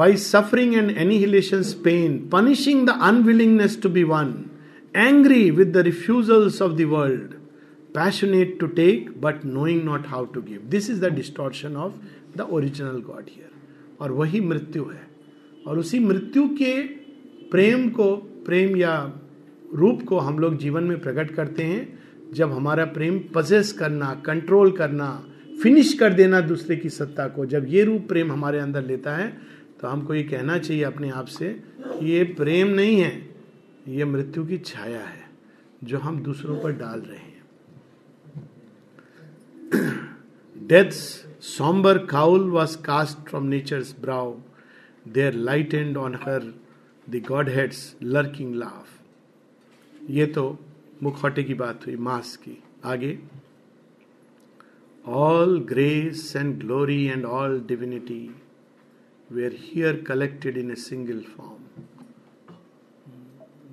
by suffering and annihilation's pain, punishing the unwillingness to be one, angry with the refusals of the world, passionate to take but knowing not how to give. This is the distortion of the original God here. और वही मृत्यु है और उसी मृत्यु के प्रेम को प्रेम या रूप को हम लोग जीवन में प्रकट करते हैं जब हमारा प्रेम पजेस करना कंट्रोल करना फिनिश कर देना दूसरे की सत्ता को जब ये रूप प्रेम हमारे अंदर लेता है तो हमको ये कहना चाहिए अपने आप से कि ये प्रेम नहीं है ये मृत्यु की छाया है जो हम दूसरों पर डाल रहे हैं death's was cast from nature brow nature's light and on her the godheads lurking laugh ये तो मुखौटे की बात हुई मास की आगे all grace and glory and all divinity were here collected in a single form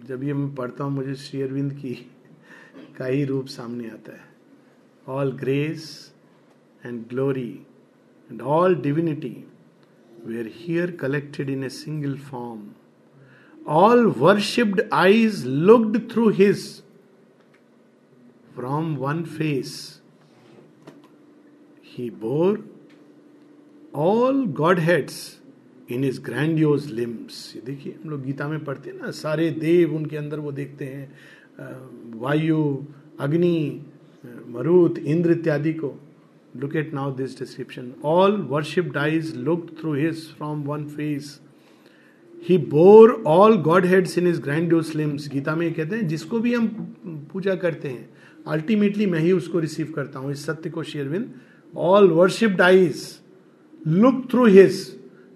जब ये मैं पढ़ता हूँ मुझे श्री अरविंद की का ही रूप सामने आता है all grace and glory and all divinity were here collected in a single form all worshipped eyes looked through his from one face he bore all godheads in his grandiose limbs देखिए हम लोग गीता में पढ़ते हैं ना सारे देव उनके अंदर वो देखते हैं वायु अग्नि मरुत इंद्र इत्यादि को look at now this description all worshipped eyes look through his from one face he bore all godheads in his grandiose limbs Gita में कहते हैं जिसको भी हम पूजा करते हैं अल्टीमेटली मैं ही उसको रिसीव करता हूँ इस सत्य को Sherwin all worshipped eyes look through his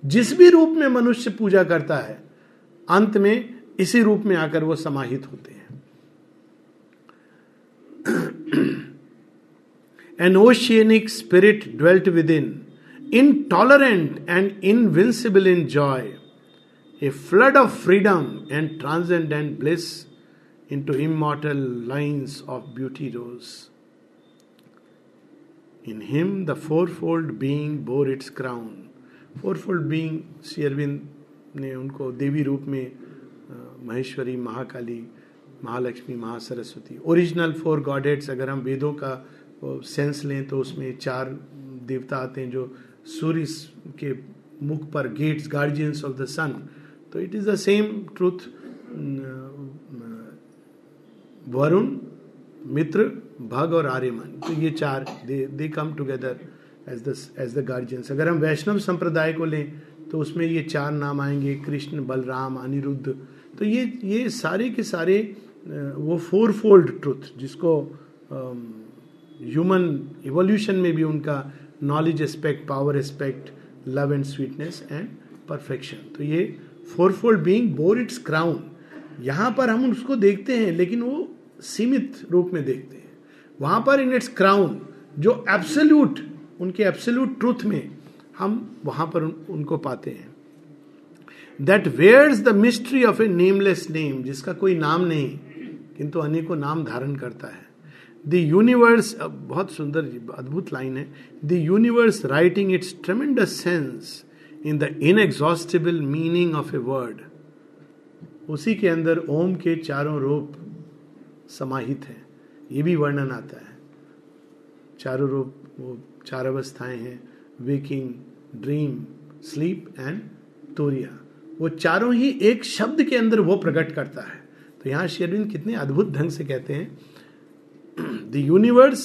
जिस भी रूप में मनुष्य पूजा करता है अंत में इसी रूप में आकर वो समाहित होते हैं an oceanic spirit dwelt within in tolerant and invincible in joy a flood of freedom and transcendent bliss into immortal lines of beauty rose in him the fourfold being bore its crown fourfold being Shri Aurobindo ने उनको देवी रूप में Maheshwari Mahakali Mahalakshmi Mahasaraswati original four goddesses अगर हम वेदों का sense लें तो उसमें चार देवता आते हैं जो सूर्य के मुख पर gates guardians of the sun तो it is the same truth Varuna Mitra Bhaga और आर्यमन तो ये चार they they come together as the as the guardians अगर हम वैष्णव संप्रदाय को लें तो उसमें ये चार नाम आएंगे कृष्ण बलराम अनिरुद्ध तो ये ये सारे के सारे वो फोर फोल्ड ट्रुथ जिसको ह्यूमन इवोल्यूशन में भी उनका knowledge aspect power aspect love and sweetness and perfection तो ये fourfold being bore its crown यहाँ पर हम उसको देखते हैं लेकिन वो सीमित रूप में देखते हैं वहाँ पर इन इट्स क्राउन जो एब्सोल्यूट उनके एब्सोल्यूट ट्रूथ में हम वहां पर उन, उनको पाते हैं that where the mystery of a nameless name जिसका कोई नाम नहीं किंतु अनेकों नाम धारण करता है द यूनिवर्स बहुत सुंदर अद्भुत लाइन है the universe writing its tremendous sense in the inexhaustible meaning of a word उसी के अंदर ओम के चारों रूप समाहित है ये भी वर्णन आता है चारों रूप वो चार अवस्थाएं हैं waking dream sleep and turiya वो चारों ही एक शब्द के अंदर वो प्रकट करता है तो यहां शेरविन कितने अद्भुत ढंग से कहते हैं the universe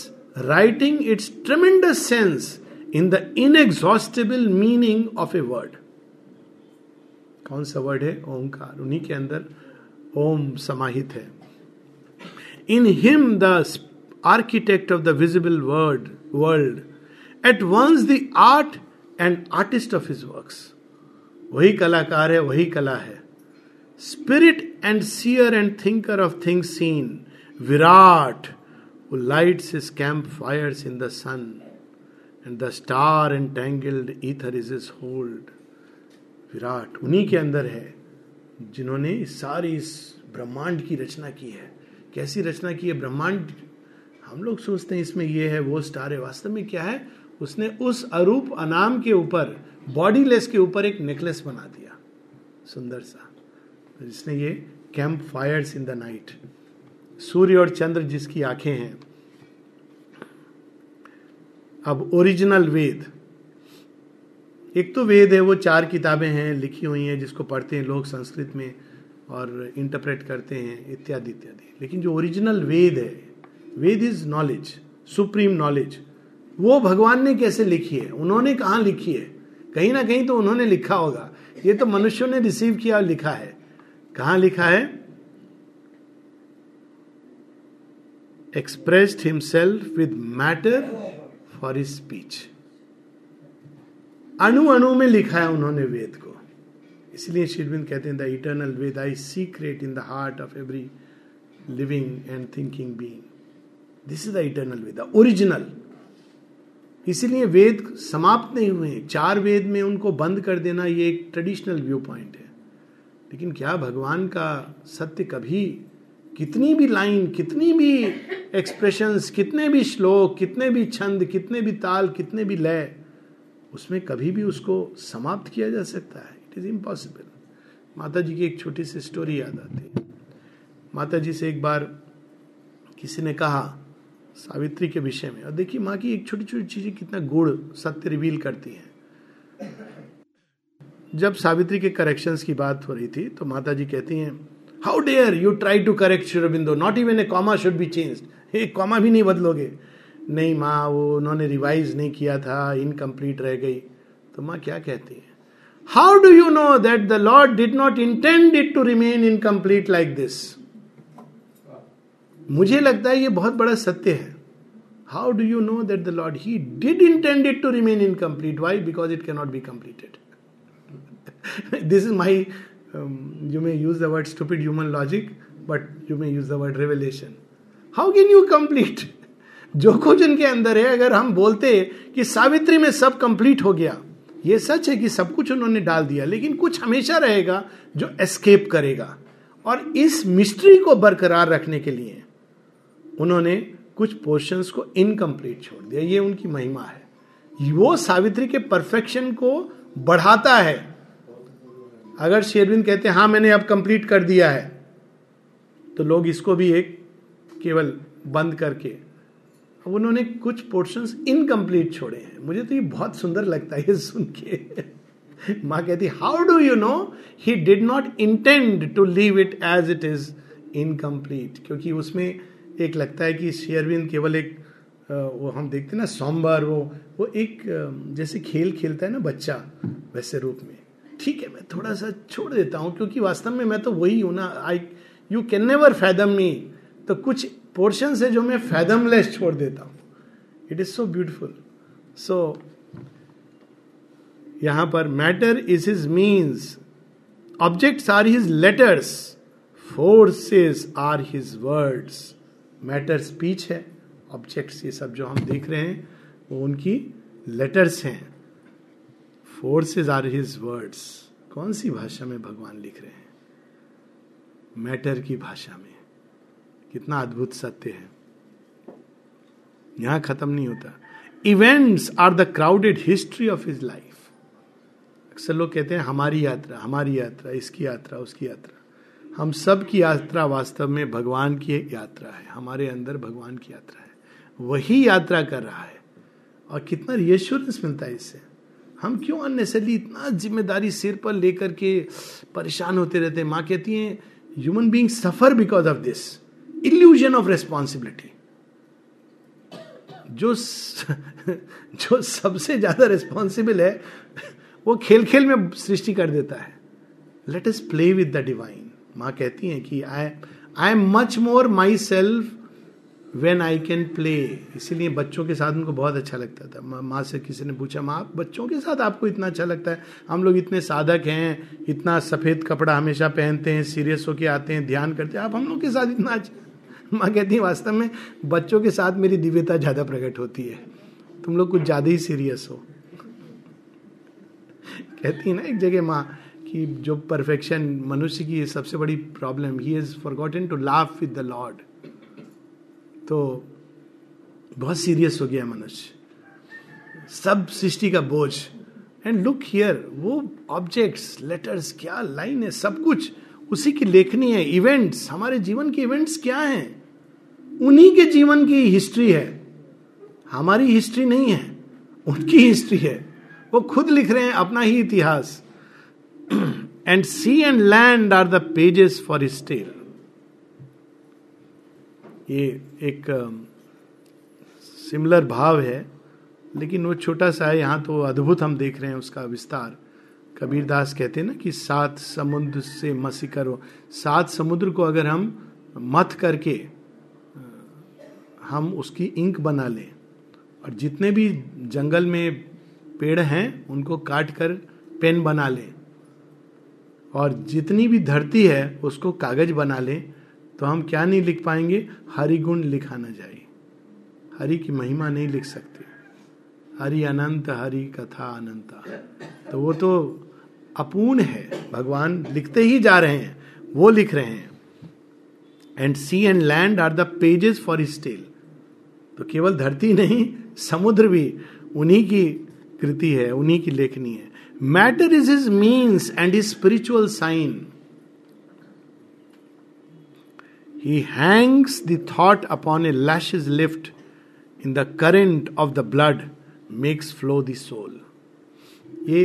writing its tremendous sense in the inexhaustible meaning of a word कौन सा वर्ड है ओंकार उन्हीं के अंदर ओम समाहित है in him the architect of the visible word world at once the art and artist of his works वही कलाकार है वही कला है spirit and seer and thinker of things seen Virat his lights fire in the sun and the star and tangled ether is his hold Virat उन्हीं के अंदर है जिन्होंने सारी इस ब्रह्मांड की रचना की है कैसी रचना की है ब्रह्मांड हम लोग सोचते हैं इसमें यह है वो स्टार है वास्तव में क्या है उसने उस अरूप अनाम के ऊपर बॉडीलेस के ऊपर एक नेकलेस बना दिया सुंदर सा जिसने ये campfires in the night सूर्य और चंद्र जिसकी आंखें हैं अब ओरिजिनल वेद एक तो वेद है वो चार किताबें हैं लिखी हुई हैं जिसको पढ़ते हैं लोग संस्कृत में और इंटरप्रेट करते हैं इत्यादि इत्यादि लेकिन जो ओरिजिनल वेद है Veda is knowledge supreme knowledge वो भगवान ने कैसे लिखी है उन्होंने कहा लिखी है कहीं ना कहीं तो उन्होंने लिखा होगा ये तो मनुष्यों ने रिसीव किया और लिखा है कहा लिखा है expressed himself with matter for his speech अणु अणु में लिखा है उन्होंने वेद को इसलिए शिरविंद कहते हैं the eternal Veda I secret in the heart of every living and thinking being this is the eternal Veda original इसीलिए वेद समाप्त नहीं हुए चार वेद में उनको बंद कर देना ये एक ट्रेडिशनल व्यू पॉइंट है लेकिन क्या भगवान का सत्य कभी कितनी भी लाइन कितनी भी एक्सप्रेशंस कितने भी श्लोक कितने भी छंद कितने भी ताल कितने भी लय उसमें कभी भी उसको समाप्त किया जा सकता है इट इज इम्पॉसिबल माता जी की एक छोटी सी स्टोरी याद आती है माता जी से एक बार किसी ने कहा सावित्री के विषय में और देखिए माँ की एक छोटी छोटी चीजें कितना गुड़ सत्य रिवील करती हैं जब सावित्री के करेक्शंस की बात हो रही थी तो माता जी कहती हैं how dare you try to correct Sri Aurobindo not even a comma should be change एक कॉमा भी नहीं बदलोगे नहीं माँ वो उन्होंने रिवाइज नहीं किया था इनकम्प्लीट रह गई तो माँ क्या कहती है how do you know that the lord did not intend it to remain incomplete like this मुझे लगता है ये बहुत बड़ा सत्य है how do you know that the lord he did intend it to remain incomplete why because it cannot be completed this is my you may use the word stupid human logic but you may use the word revelation how can you complete जो कुछ उनके अंदर है अगर हम बोलते कि सावित्री में सब कंप्लीट हो गया ये सच है कि सब कुछ उन्होंने डाल दिया लेकिन कुछ हमेशा रहेगा जो एस्केप करेगा और इस मिस्ट्री को बरकरार रखने के लिए उन्होंने कुछ पोर्शन को इनकम्प्लीट छोड़ दिया ये उनकी महिमा है वो सावित्री के परफेक्शन को बढ़ाता है अगर शेरविंद कहते हैं हाँ मैंने अब कंप्लीट कर दिया है तो लोग इसको भी एक केवल बंद करके अब उन्होंने कुछ पोर्शंस इनकम्प्लीट छोड़े हैं मुझे तो ये बहुत सुंदर लगता है सुन के माँ कहती how do you know he did not intend to leave it as it is incomplete क्योंकि उसमें एक लगता है कि श्री केवल एक वो हम देखते ना सोमवार वो वो एक जैसे खेल खेलता है ना बच्चा वैसे रूप में ठीक है मैं थोड़ा सा छोड़ देता हूँ क्योंकि वास्तव में मैं तो वही हूँ ना I you can never fathom me तो कुछ पोर्शन है जो मैं फैदमलेस छोड़ देता हूँ it is so beautiful so यहां पर matter is his means objects are his letters forces are his words matter speech है ऑब्जेक्ट्स ये सब जो हम देख रहे हैं वो उनकी लेटर्स हैं फोर्सेज आर हिज वर्ड्स कौन सी भाषा में भगवान लिख रहे हैं मैटर की भाषा में कितना अद्भुत सत्य है यहां खत्म नहीं होता events are the crowded history of his life अक्सर लोग कहते हैं हमारी यात्रा हमारी यात्रा इसकी यात्रा उसकी यात्रा हम सब की यात्रा वास्तव में भगवान की यात्रा है हमारे अंदर भगवान की यात्रा है वही यात्रा कर रहा है और कितना रियश्योरेंस मिलता है इससे हम क्यों अननेसरली इतना जिम्मेदारी सिर पर लेकर के परेशान होते रहते हैं माँ कहती हैं human being suffer because of this illusion of responsibility जो जो सबसे ज्यादा रेस्पॉन्सिबल है वो खेल खेल में सृष्टि कर देता है let's play with the divine माँ कहती हैं कि I I am much more myself when I can play इसीलिए बच्चों के साथ उनको बहुत अच्छा लगता था माँ से किसी ने पूछा माँ बच्चों के साथ आपको इतना अच्छा लगता है हम लोग इतने साधक हैं इतना सफ़ेद कपड़ा हमेशा पहनते हैं सीरियस होके आते हैं ध्यान करते हैं आप हम लोग के साथ इतना अच्छा माँ कहती है वास्तव में बच्चों के साथ मेरी दिव्यता ज़्यादा प्रकट होती है तुम लोग कुछ ज़्यादा ही सीरियस हो कहती है ना एक जगह माँ कि जो परफेक्शन मनुष्य की सबसे बड़ी problem he is forgotten to laugh with the lord तो बहुत सीरियस हो गया मनुष्य सब सृष्टि का बोझ एंड लुक हियर वो ऑब्जेक्ट्स लेटर्स क्या लाइन है सब कुछ उसी की लेखनी है इवेंट्स हमारे जीवन के इवेंट्स क्या हैं उन्हीं के जीवन की हिस्ट्री है हमारी हिस्ट्री नहीं है उनकी हिस्ट्री है वो खुद लिख रहे हैं अपना ही इतिहास and sea and land are the pages for stale ये एक सिमिलर um, भाव है लेकिन वो छोटा सा है यहाँ तो अद्भुत हम देख रहे हैं उसका विस्तार कबीर दास कहते हैं ना कि सात समुद्र से मसी करो सात समुद्र को अगर हम मत करके हम उसकी इंक बना लें और जितने भी जंगल में पेड़ हैं उनको काट कर पेन बना लें और जितनी भी धरती है उसको कागज बना लें तो हम क्या नहीं लिख पाएंगे हरि गुण लिखा ना जाए हरि की महिमा नहीं लिख सकते हरि अनंत हरि कथा अनंत तो वो तो अपूर्ण है भगवान लिखते ही जा रहे हैं वो लिख रहे हैं and sea and land are the pages for stale तो केवल धरती नहीं समुद्र भी उन्हीं की कृति है उन्हीं की लेखनी है matter is his means and his spiritual sign he hangs thought upon a lash is lift in the current of the blood makes flow the soul ये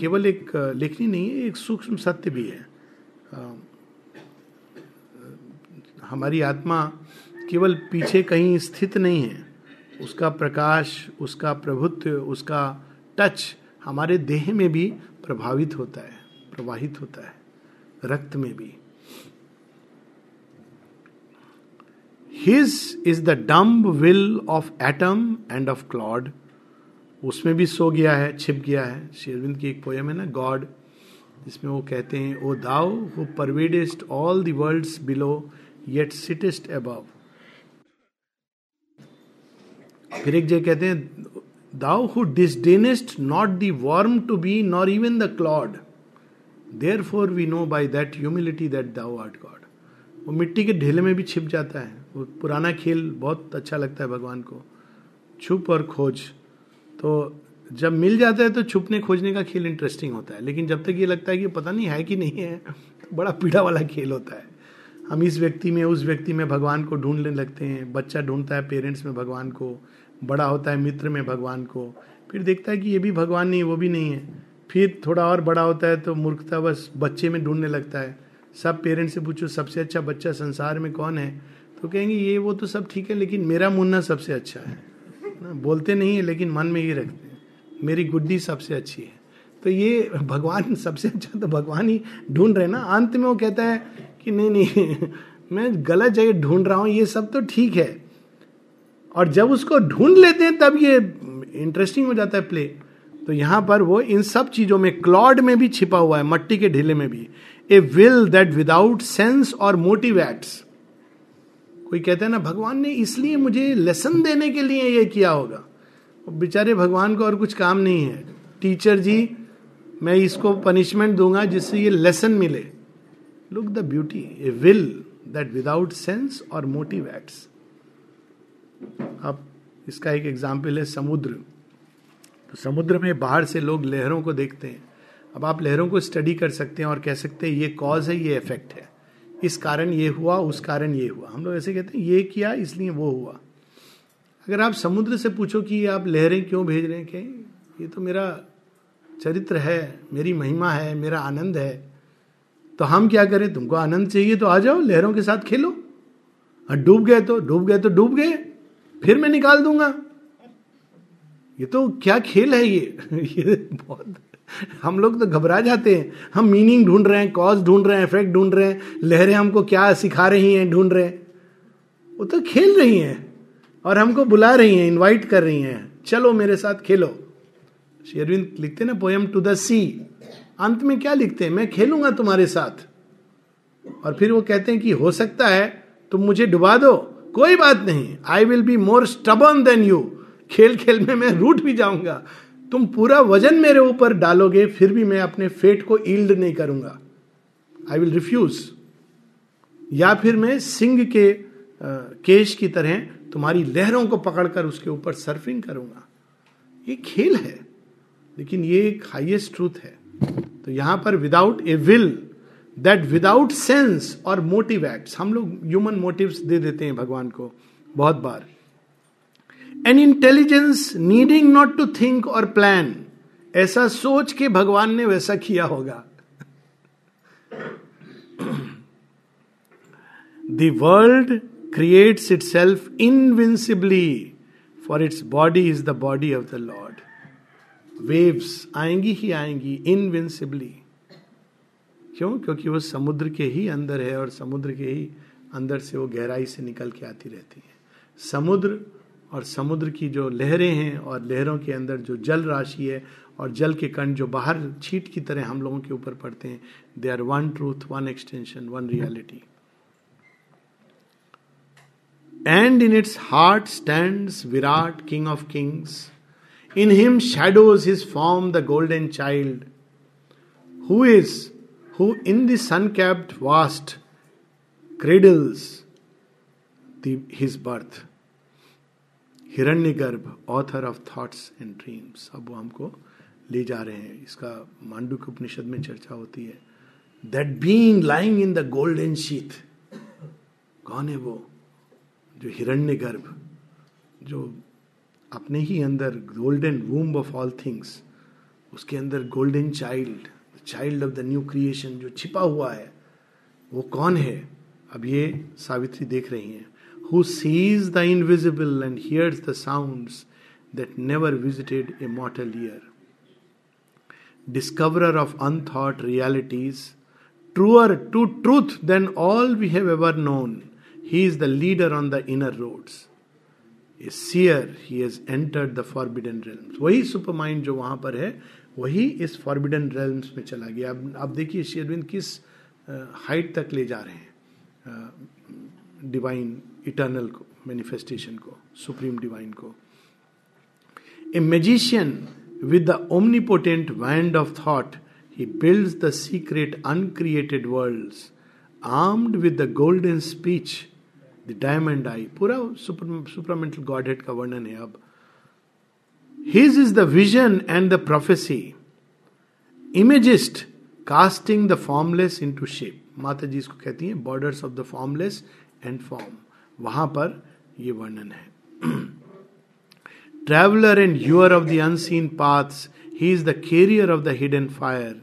केवल एक लेखनी नहीं है एक सूक्ष्म सत्य भी है हमारी आत्मा केवल पीछे कहीं स्थित नहीं है उसका प्रकाश उसका प्रभुत्व उसका टच हमारे देह में भी प्रभावित होता है प्रवाहित होता है रक्त में भी his is the dumb will of atom and of clod उसमें भी सो गया है छिप गया है शेरविंद की एक पोयम है ना गॉड जिसमें वो कहते हैं O thou who pervadest all worlds below yet sittest above फिर एक जगह कहते हैं Thou who disdainest not the worm to be, nor even the clod. Therefore we know by that humility that thou art God. वो मिट्टी के ढेले में भी छिप जाता है वो पुराना खेल बहुत अच्छा लगता है भगवान को छुप और खोज तो जब मिल जाता है तो छुपने खोजने का खेल इंटरेस्टिंग होता है लेकिन जब तक ये लगता है कि पता नहीं है कि नहीं है तो बड़ा पीड़ा वाला खेल होता है हम इस व्यक्ति में उस व्यक्ति में भगवान को ढूंढने लगते हैं बच्चा ढूंढता है पेरेंट्स में भगवान को बड़ा होता है मित्र में भगवान को फिर देखता है कि ये भी भगवान नहीं वो भी नहीं है फिर थोड़ा और बड़ा होता है तो मूर्खता बस बच्चे में ढूंढने लगता है सब पेरेंट्स से पूछो सबसे अच्छा बच्चा संसार में कौन है तो कहेंगे ये वो तो सब ठीक है लेकिन मेरा मुन्ना सबसे अच्छा है ना बोलते नहीं है लेकिन मन में ये रखते हैं मेरी गुड्डी सबसे अच्छी है तो ये भगवान सबसे अच्छा तो भगवान ही ढूंढ रहे ना अंत में वो कहता है कि नहीं नहीं मैं गलत जगह ढूंढ रहा हूँ ये सब तो ठीक है और जब उसको ढूंढ लेते हैं तब ये इंटरेस्टिंग हो जाता है प्ले तो यहां पर वो इन सब चीज़ों में क्लॉड में भी छिपा हुआ है मट्टी के ढीले में भी a will that without sense और मोटिव एक्ट्स कोई कहता है ना भगवान ने इसलिए मुझे लेसन देने के लिए ये किया होगा बेचारे भगवान को और कुछ काम नहीं है टीचर जी मैं इसको पनिशमेंट दूंगा जिससे ये लेसन मिले look the beauty a will that without sense और मोटिव एक्ट्स अब इसका एक एग्जाम्पल है समुद्र तो समुद्र में बाहर से लोग लहरों को देखते हैं अब आप लहरों को स्टडी कर सकते हैं और कह सकते हैं ये कॉज है ये इफेक्ट है इस कारण ये हुआ उस कारण ये हुआ हम लोग ऐसे कहते हैं ये किया इसलिए वो हुआ अगर आप समुद्र से पूछो कि आप लहरें क्यों भेज रहे हैं कि ये तो मेरा चरित्र है मेरी महिमा है मेरा आनंद है तो हम क्या करें तुमको आनंद चाहिए तो आ जाओ लहरों के साथ खेलो और डूब गए तो डूब गए तो डूब गए फिर मैं निकाल दूंगा ये तो क्या खेल है ये ये बहुत हम लोग तो घबरा जाते हैं हम मीनिंग ढूंढ रहे हैं कॉज ढूंढ रहे हैं इफेक्ट ढूंढ रहे हैं लहरें हमको क्या सिखा रही हैं ढूंढ रहे हैं वो तो खेल रही हैं और हमको बुला रही हैं इनवाइट कर रही हैं चलो मेरे साथ खेलो शेरविंद लिखते ना पोएम टू द सी अंत में क्या लिखते हैं मैं खेलूंगा तुम्हारे साथ और फिर वो कहते हैं कि हो सकता है तुम मुझे डुबा दो कोई बात नहीं I will be more stubborn than you खेल खेल में मैं रूट भी जाऊंगा तुम पूरा वजन मेरे ऊपर डालोगे फिर भी मैं अपने फेट को ईल्ड नहीं करूंगा आई विल रिफ्यूज या फिर मैं सिंह के आ, केश की तरह तुम्हारी लहरों को पकड़कर उसके ऊपर सर्फिंग करूंगा ये खेल है लेकिन ये एक हाइएस्ट ट्रूथ है तो यहां पर without a will that without sense और मोटिव एक्ट हम लोग ह्यूमन मोटिव दे देते हैं भगवान को बहुत बार an intelligence needing not to think और प्लान ऐसा सोच के भगवान ने वैसा किया होगा the world creates itself invincibly for its body is the body of the lord waves आएंगी ही आएंगी इनविंसिबली क्यों क्योंकि वो समुद्र के ही अंदर है और समुद्र के ही अंदर से वो गहराई से निकल के आती रहती है समुद्र और समुद्र की जो लहरें हैं और लहरों के अंदर जो जल राशि है और जल के कण जो बाहर छीट की तरह हम लोगों के ऊपर पड़ते हैं they are one truth one extension one reality and in its heart stand Virat king of kings in him shadows his form the golden child who is who in the sun capped vast cradles the, his birth. Hiranyagarbha author of thoughts and dreams अब वो हमको ले जा रहे हैं इसका मांडू के उपनिषद में चर्चा होती है that being lying in the golden sheath कौन है वो जो हिरण्य गर्भ जो अपने ही अंदर golden womb of all things उसके अंदर golden child child of the new creation जो छिपा हुआ है वो कौन है अब ये सावित्री देख रही है who sees the invisible and hears the sound that never visited a mortal ear discoverer of unthought realities truer to truth than all we have ever known he is the leader on the inner roads a seer he has entered the forbidden realm वही super mind जो वहां पर है वही इस forbidden realms में चला गया अब आप देखिए शेरविंद किस हाइट तक ले जा रहे हैं डिवाइन इटर्नल को मैनिफेस्टेशन को सुप्रीम डिवाइन को a magician with the omnipotent wand of thought he builds the secret uncreated world armed with the golden speech the diamond eye पूरा सुपरामेंटल गॉड हेड का वर्णन है अब His is the vision and the prophecy. Imagist casting the formless into shape माता जी इसको कहती हैं borders of the formless and form वहां पर ये वर्णन है traveller and hewer of the unseen paths he is the carrier of the hidden fire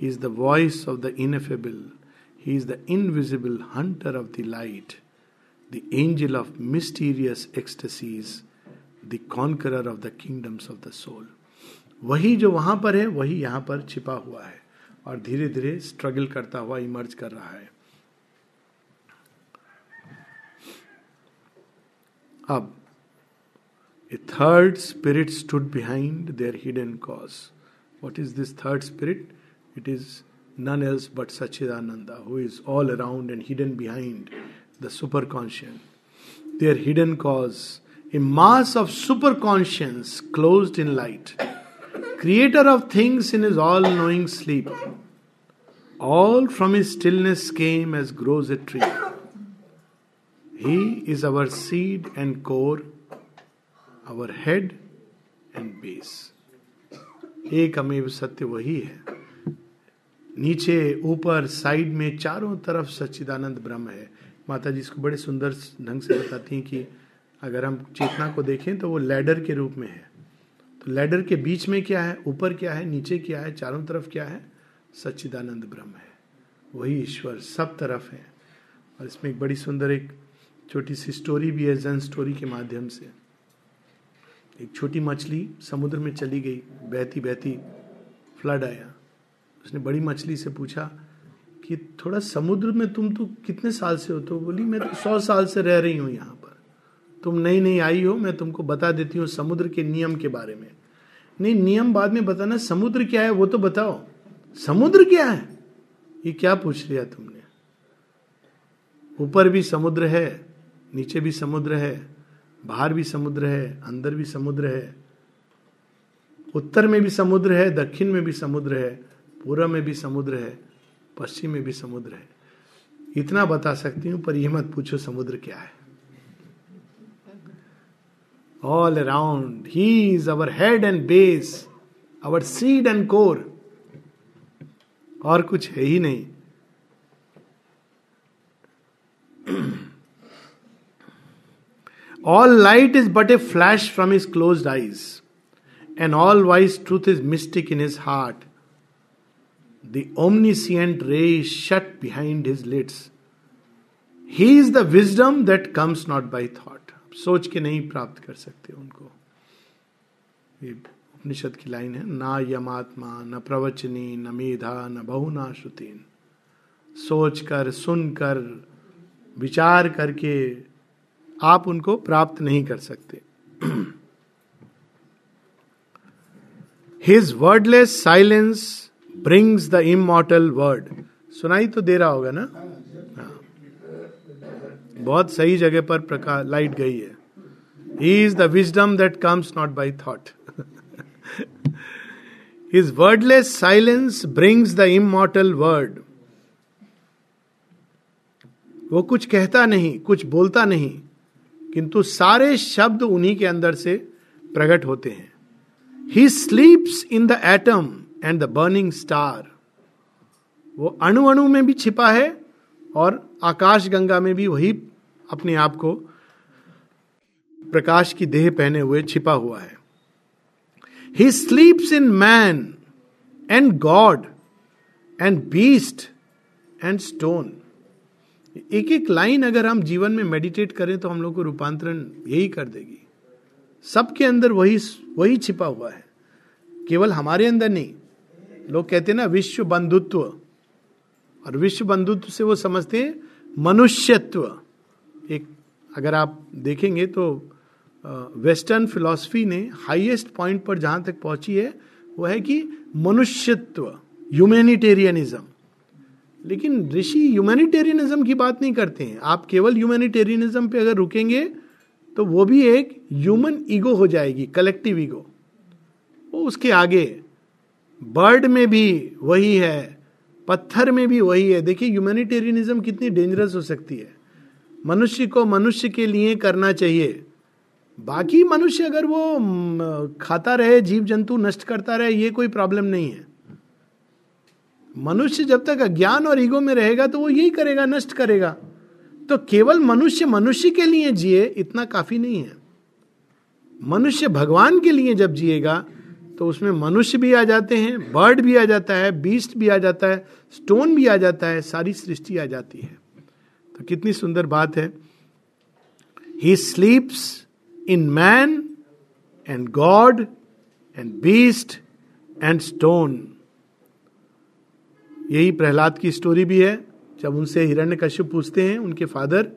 he is the voice of the ineffable he is the invisible hunter of the light the angel of mysterious ecstasies the conqueror of the kingdoms of the soul वही जो वहां पर है वही यहां पर छिपा हुआ है और धीरे धीरे स्ट्रगल करता हुआ इमर्ज कर रहा है अब a third spirit stood behind there hidden cause what is this third spirit it is none else but Sachchidananda who is all around and hidden behind the super conscious. Their hidden a mass of super conscious close in light creator of things in is all knowing sleep all from is stillness came as grows a tree he is our seed and core our head and base एक अमेव सत्य वही है नीचे ऊपर side में चारों तरफ सच्चिदानंद ब्रह्म है माता जी इसको बड़े सुंदर ढंग से बताती हैं कि अगर हम चेतना को देखें तो वो लैडर के रूप में है तो लैडर के बीच में क्या है ऊपर क्या है नीचे क्या है चारों तरफ क्या है सच्चिदानंद ब्रह्म है वही ईश्वर सब तरफ है और इसमें एक बड़ी सुंदर एक छोटी सी स्टोरी भी है जन स्टोरी के माध्यम से एक छोटी मछली समुद्र में चली गई बहती बहती फ्लड आया उसने बड़ी मछली से पूछा कि थोड़ा समुद्र में तुम तो कितने साल से हो तो बोली मैं तो सौ साल से रह रही हूँ यहाँ तुम नई नई आई हो मैं तुमको बता देती हूँ समुद्र के नियम के बारे में नहीं नियम बाद में बताना समुद्र क्या है वो तो बताओ समुद्र क्या है ये क्या पूछ लिया तुमने ऊपर भी समुद्र है नीचे भी समुद्र है बाहर भी समुद्र है अंदर भी समुद्र है उत्तर में भी समुद्र है दक्षिण में भी समुद्र है पूर्व में भी समुद्र है पश्चिम में भी समुद्र है इतना बता सकती हूं पर यह मत पूछो समुद्र क्या है all around he is our head and base our seed and core और कुछ है ही नहीं all light is but a flash from his close eyes and all wise truth is mystic in his heart the omniscient ray is shut behind his lids he is the wisdom that comes not by thought सोच के नहीं प्राप्त कर सकते उनको ये उपनिषद की line है ना यमात्मा न प्रवचनी न मेधा न बहुना श्रुतीन सोच कर सुन कर विचार करके आप उनको प्राप्त नहीं कर सकते his wordless silence brings the immortal word सुनाई तो दे रहा होगा ना हाँ। बहुत सही जगह पर प्रकाश लाइट गई है he is the wisdom that comes not by thought his wordless silence brings the immortal word वो कुछ कहता नहीं कुछ बोलता नहीं किंतु सारे शब्द उन्हीं के अंदर से प्रकट होते हैं he sleeps in the atom and the burning star वो अणु अणु में भी छिपा है और आकाश गंगा में भी वही अपने आप को प्रकाश की देह पहने हुए छिपा हुआ है he sleeps in man and god and beast and stone एक एक लाइन अगर हम जीवन में मेडिटेट करें तो हम लोग को रूपांतरण यही कर देगी सबके अंदर वही वही छिपा हुआ है केवल हमारे अंदर नहीं लोग कहते हैं ना विश्व बंधुत्व और विश्व बंधुत्व से वो समझते हैं मनुष्यत्व एक अगर आप देखेंगे तो वेस्टर्न फिलॉसफी ने हाईएस्ट पॉइंट पर जहां तक पहुंची है वो है कि मनुष्यत्व ह्यूमैनिटेरियनिज्म लेकिन ऋषि ह्यूमैनिटेरियनिज्म की बात नहीं करते हैं आप केवल ह्यूमैनिटेरियनिज्म पे अगर रुकेंगे तो वो भी एक ह्यूमन ईगो हो जाएगी कलेक्टिव ईगो वो उसके आगे बर्ड में भी वही है पत्थर में भी वही है देखिए ह्यूमैनिटेरियनिज्म कितनी डेंजरस हो सकती है मनुष्य को मनुष्य के लिए करना चाहिए बाकी मनुष्य अगर वो खाता रहे जीव जंतु नष्ट करता रहे ये कोई प्रॉब्लम नहीं है मनुष्य जब तक अज्ञान और ईगो में रहेगा तो वो यही करेगा नष्ट करेगा तो केवल मनुष्य मनुष्य के लिए जिए इतना काफी नहीं है मनुष्य भगवान के लिए जब जिएगा तो उसमें मनुष्य भी आ जाते हैं बर्ड भी आ जाता है बीस्ट भी आ जाता है स्टोन भी आ जाता है सारी सृष्टि आ जाती है तो कितनी सुंदर बात है he sleeps in man and god and beast and stone यही प्रहलाद की स्टोरी भी है जब उनसे हिरण्य कश्यप पूछते हैं उनके फादर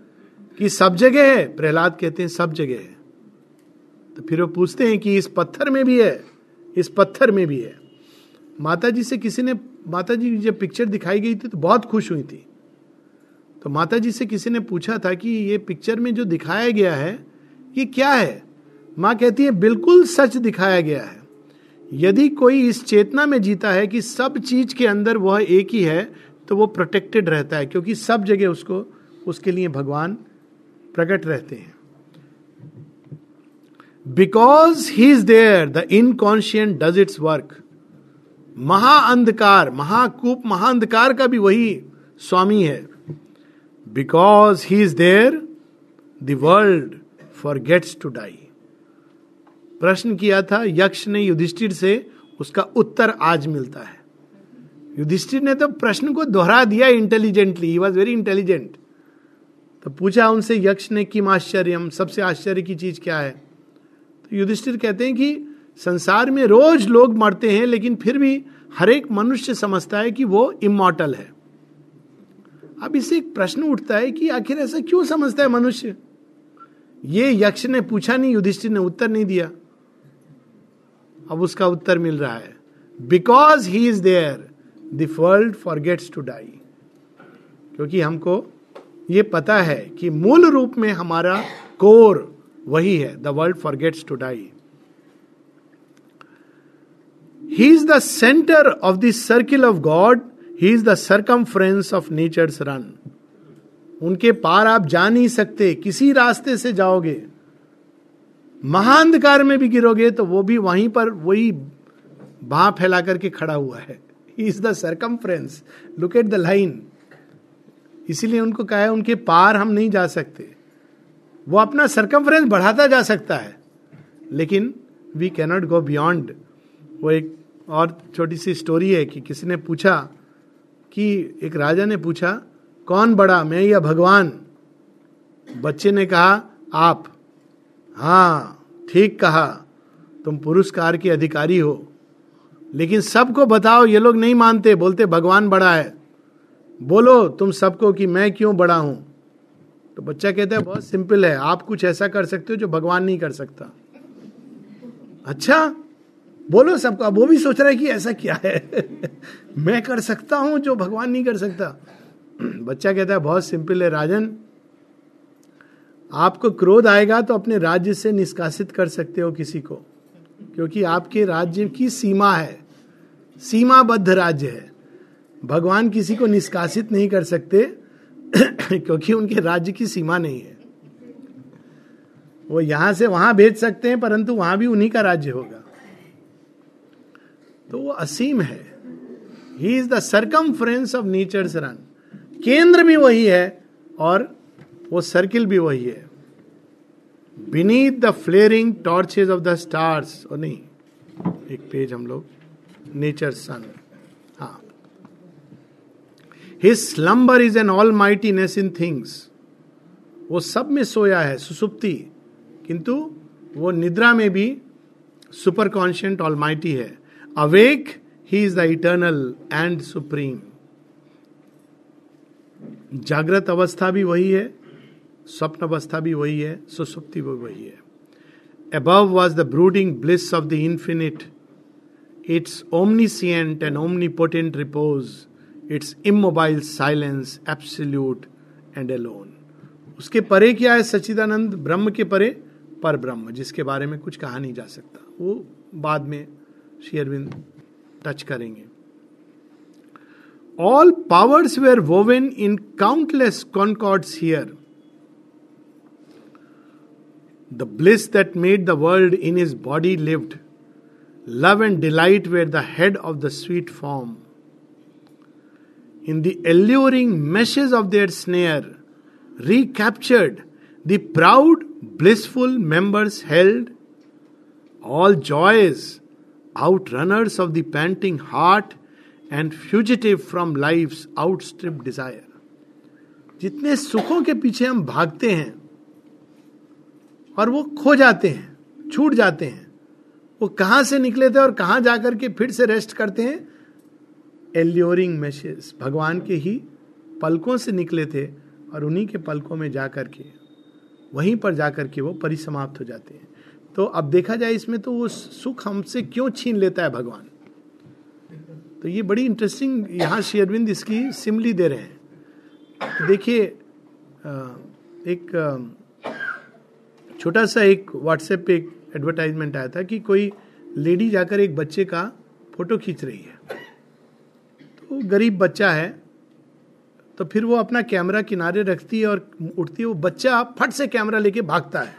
कि सब जगह है प्रहलाद कहते हैं सब जगह है तो फिर वो पूछते हैं कि इस पत्थर में भी है इस पत्थर में भी है माता जी से किसी ने माता जी जब पिक्चर दिखाई गई थी तो बहुत खुश हुई थी तो माता जी से किसी ने पूछा था कि ये पिक्चर में जो दिखाया गया है ये क्या है माँ कहती है बिल्कुल सच दिखाया गया है यदि कोई इस चेतना में जीता है कि सब चीज के अंदर वह एक ही है तो वो प्रोटेक्टेड रहता है क्योंकि सब जगह उसको उसके लिए भगवान प्रकट रहते हैं because he is there the inconscient does its work महाअंधकार महाकूप महाअंधकार का भी वही स्वामी है because he is there the world forgets to die प्रश्न किया था यक्ष ने युधिष्ठिर से उसका उत्तर आज मिलता है युधिष्ठिर ने तो प्रश्न को दोहरा दिया इंटेलिजेंटली वॉज वेरी इंटेलिजेंट तो पूछा उनसे यक्ष ने किम आश्चर्य सबसे आश्चर्य की चीज क्या है युधिष्ठिर कहते हैं कि संसार में रोज लोग मरते हैं लेकिन फिर भी हर एक मनुष्य समझता है कि वो इमोटल है अब इसे एक प्रश्न उठता है कि आखिर ऐसा क्यों समझता है मनुष्य ये यक्ष ने पूछा नहीं युधिष्ठिर ने उत्तर नहीं दिया अब उसका उत्तर मिल रहा है because he is there the world forgets to die क्योंकि हमको ये पता है कि मूल रूप में हमारा कोर वही है the world forgets to die he is the centre of the circle of god he is the circumference of nature run उनके पार आप जा नहीं सकते किसी रास्ते से जाओगे महाअंधकार में भी गिरोगे तो वो भी वहीं पर वही बाह फैला करके खड़ा हुआ है is the circumference look at the line इसीलिए उनको कहा है उनके पार हम नहीं जा सकते वो अपना सरकमफ्रेंस बढ़ाता जा सकता है लेकिन वी कैनॉट गो बियॉन्ड वो एक और छोटी सी स्टोरी है कि किसी ने पूछा कि एक राजा ने पूछा कौन बड़ा मैं या भगवान बच्चे ने कहा आप हाँ ठीक कहा तुम पुरस्कार के अधिकारी हो लेकिन सबको बताओ ये लोग नहीं मानते बोलते भगवान बड़ा है बोलो तुम सबको कि मैं क्यों बड़ा हूं तो बच्चा कहता है बहुत सिंपल है आप कुछ ऐसा कर सकते हो जो भगवान नहीं कर सकता अच्छा बोलो सबका वो भी सोच रहा है कि ऐसा क्या है मैं कर सकता हूं जो भगवान नहीं कर सकता बच्चा कहता है बहुत सिंपल है राजन आपको क्रोध आएगा तो अपने राज्य से निष्कासित कर सकते हो किसी को क्योंकि आपके राज्य की सीमा है सीमाबद्ध राज्य है भगवान किसी को निष्कासित नहीं कर सकते क्योंकि उनके राज्य की सीमा नहीं है वो यहां से वहां भेज सकते हैं परंतु वहां भी उन्हीं का राज्य होगा तो वो असीम है he is the circumference of nature run केंद्र भी वही है और वो सर्किल भी वही है beneath the flaring torches of the stars और नहीं एक पेज हम लोग nature sun his slumber is an all mightiness in things वो सब में सोया है सुसुप्ति किंतु वो निद्रा में भी सुपर कॉन्शियंट ऑल माइटी है awake he is the eternal and supreme जागृत अवस्था भी वही है स्वप्न अवस्था भी वही है सुसुप्ति भी वही है above was the brooding bliss of the infinite its omniscient and omnipotent repose its immobile silence absolute and alone उसके परे क्या है सचिदानंद ब्रह्म के परे पर ब्रह्म जिसके बारे में कुछ कहा नहीं जा सकता वो बाद में शेयरविंद टच करेंगे all powers were woven in countless concords here the bliss that made the world in is body lived love and delight where the head of the sweet form in the alluring meshes of their snare, recaptured the proud, blissful members held, all joys, outrunners of the panting heart and fugitive from life's outstripped desire. जितने सुखों के पीछे हम भागते हैं और वो खो जाते हैं छूट जाते हैं वो कहाँ से निकले थे और कहाँ जाकर के फिर से रेस्ट करते हैं एल्योरिंग मैसेज भगवान के ही पलकों से निकले थे और उन्हीं के पलकों में जा कर के वहीं पर जा कर के वो परिसमाप्त हो जाते हैं तो अब देखा जाए इसमें तो वो सुख हमसे क्यों छीन लेता है भगवान तो ये बड़ी इंटरेस्टिंग यहाँ श्री अरविंद इसकी सिमली दे रहे हैं तो देखिए एक छोटा सा एक व्हाट्सएप पे एक एडवर्टाइजमेंट आया था कि कोई लेडी जाकर एक बच्चे का फोटो खींच रही है गरीब बच्चा है तो फिर वो अपना कैमरा किनारे रखती है और उठती है वो बच्चा फट से कैमरा लेके भागता है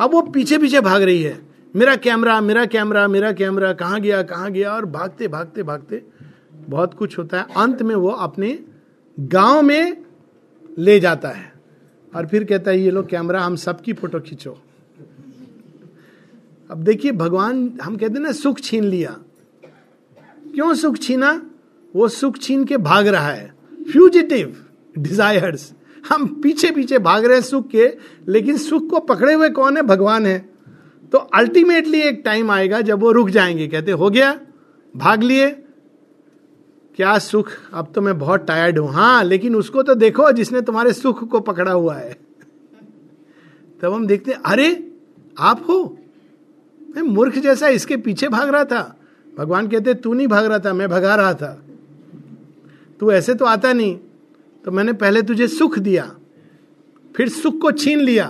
अब वो पीछे पीछे भाग रही है मेरा कैमरा मेरा कैमरा मेरा कैमरा कहाँ गया कहाँ गया और भागते भागते भागते बहुत कुछ होता है अंत में वो अपने गांव में ले जाता है और फिर कहता है ये लोग कैमरा हम सबकी फोटो खींचो अब देखिए भगवान हम कहते हैं ना सुख छीन लिया क्यों सुख छीना वो सुख छीन के भाग रहा है फ्यूजिटिव डिजायर्स हम पीछे पीछे भाग रहे हैं सुख के लेकिन सुख को पकड़े हुए कौन है भगवान है तो अल्टीमेटली एक टाइम आएगा जब वो रुक जाएंगे कहते हो गया भाग लिए क्या सुख अब तो मैं बहुत टायर्ड हूं हाँ लेकिन उसको तो देखो जिसने तुम्हारे सुख को पकड़ा हुआ है तब हम देखते अरे आप हो मैं मूर्ख जैसा इसके पीछे भाग रहा था भगवान कहते तू नहीं भाग रहा था मैं भगा रहा था तू ऐसे तो आता नहीं तो मैंने पहले तुझे सुख दिया फिर सुख को छीन लिया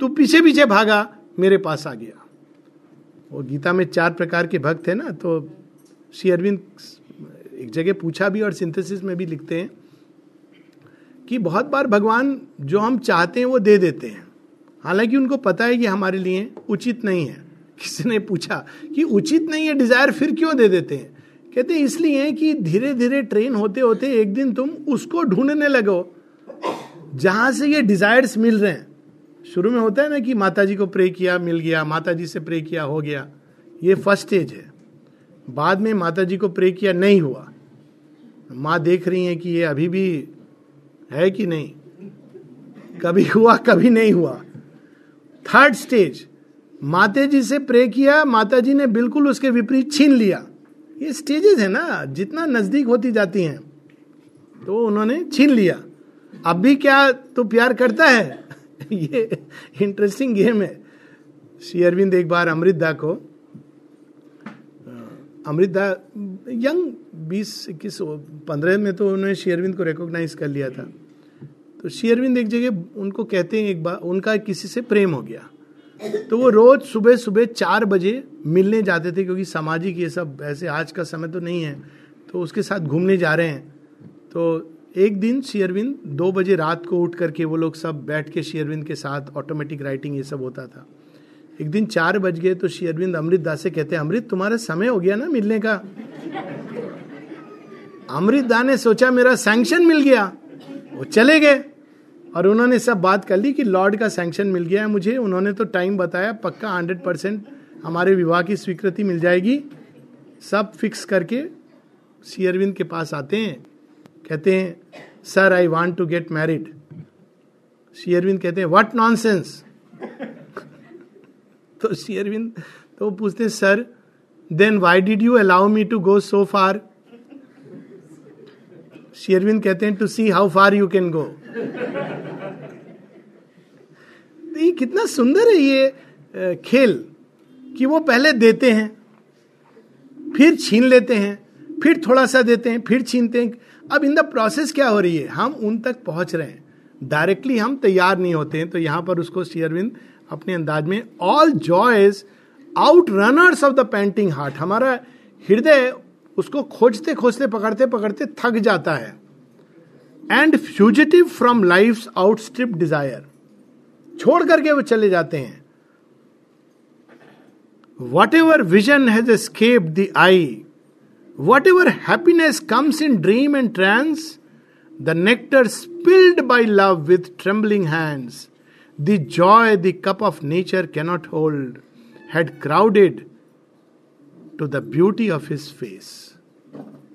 तू पीछे पीछे भागा मेरे पास आ गया वो गीता में चार प्रकार के भक्त है ना तो श्री अरविंद एक जगह पूछा भी और सिंथेसिस में भी लिखते हैं कि बहुत बार भगवान जो हम चाहते हैं वो दे देते हैं हालांकि उनको पता है कि हमारे लिए उचित नहीं है किसी ने पूछा कि उचित नहीं है डिजायर फिर क्यों दे देते हैं कहते इसलिए कि धीरे धीरे ट्रेन होते होते एक दिन तुम उसको ढूंढने लगो जहां से ये डिजायर्स मिल रहे हैं शुरू में होता है ना कि माता जी को प्रे किया मिल गया माता जी से प्रे किया हो गया ये फर्स्ट स्टेज है बाद में माता जी को प्रे किया नहीं हुआ माँ देख रही है कि ये अभी भी है कि नहीं कभी हुआ कभी नहीं हुआ थर्ड स्टेज माता जी से प्रे किया माता जी ने बिल्कुल उसके विपरीत छीन लिया ये स्टेजेस है ना जितना नजदीक होती जाती हैं तो उन्होंने छीन लिया अब भी क्या तो प्यार करता है ये इंटरेस्टिंग गेम है श्री अरविंद एक बार अमृतदा को अमृतदा यंग बीस इक्कीस पंद्रह में तो उन्होंने श्री अरविंद को रिकॉग्नाइज कर लिया था तो श्री अरविंद एक जगह उनको कहते हैं एक बार उनका किसी से प्रेम हो गया तो वो रोज सुबह सुबह चार बजे मिलने जाते थे क्योंकि सामाजिक ये सब ऐसे आज का समय तो नहीं है तो उसके साथ घूमने जा रहे हैं तो एक दिन शेयरविंद दो बजे रात को उठ करके वो लोग सब बैठ के शेयरविंद के साथ ऑटोमेटिक राइटिंग ये सब होता था एक दिन चार बज गए तो शेयरविंद अमृत दास से कहते हैं अमृत तुम्हारा समय हो गया ना मिलने का अमृत दा ने सोचा मेरा सैंक्शन मिल गया वो चले गए और उन्होंने सब बात कर ली कि लॉर्ड का सैंक्शन मिल गया है मुझे उन्होंने तो टाइम बताया पक्का हंड्रेड परसेंट हमारे विवाह की स्वीकृति मिल जाएगी सब फिक्स करके सी अरविंद के पास आते हैं कहते हैं sir I want to get married Sri Aurobindo कहते हैं वट नॉन सेंस तो सी अरविंद तो पूछते हैं sir then why did you allow me to go so far शेरविन कहते हैं to see how far you can go ये कितना सुंदर है ये खेल कि वो पहले देते हैं फिर छीन लेते हैं फिर थोड़ा सा देते हैं फिर छीनते हैं अब इन द प्रोसेस क्या हो रही है हम उन तक पहुंच रहे हैं डायरेक्टली हम तैयार नहीं होते हैं तो यहां पर उसको शेयरविंद अपने अंदाज में all joys out runners of the painting heart हमारा हृदय उसको खोजते खोजते पकड़ते पकड़ते थक जाता है and fugitive from life outstrip desire छोड़ करके वो चले जाते हैं whatever vision has escape the eye whatever happiness comes in dream and trance the nectar spilled by love with trembling hands the joy the cup of nature cannot hold had crowded to the beauty of his face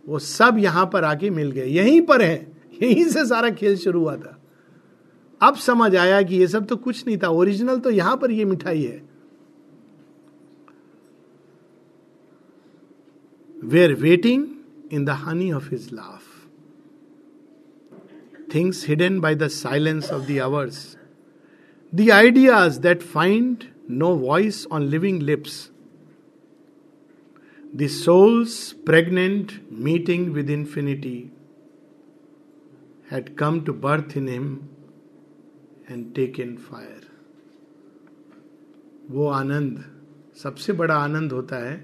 वो सब यहां पर आके मिल गए यहीं पर है यहीं से सारा खेल शुरू हुआ था अब समझ आया कि ये सब तो कुछ नहीं था ओरिजिनल तो यहां पर ये मिठाई है we are waiting in the honey of his laugh things hidden by the silence of the hours the ideas that find no voice on living lips the soul's pregnant meeting with infinity had come to birth in him and taken fire. वो आनंद सबसे बड़ा आनंद होता है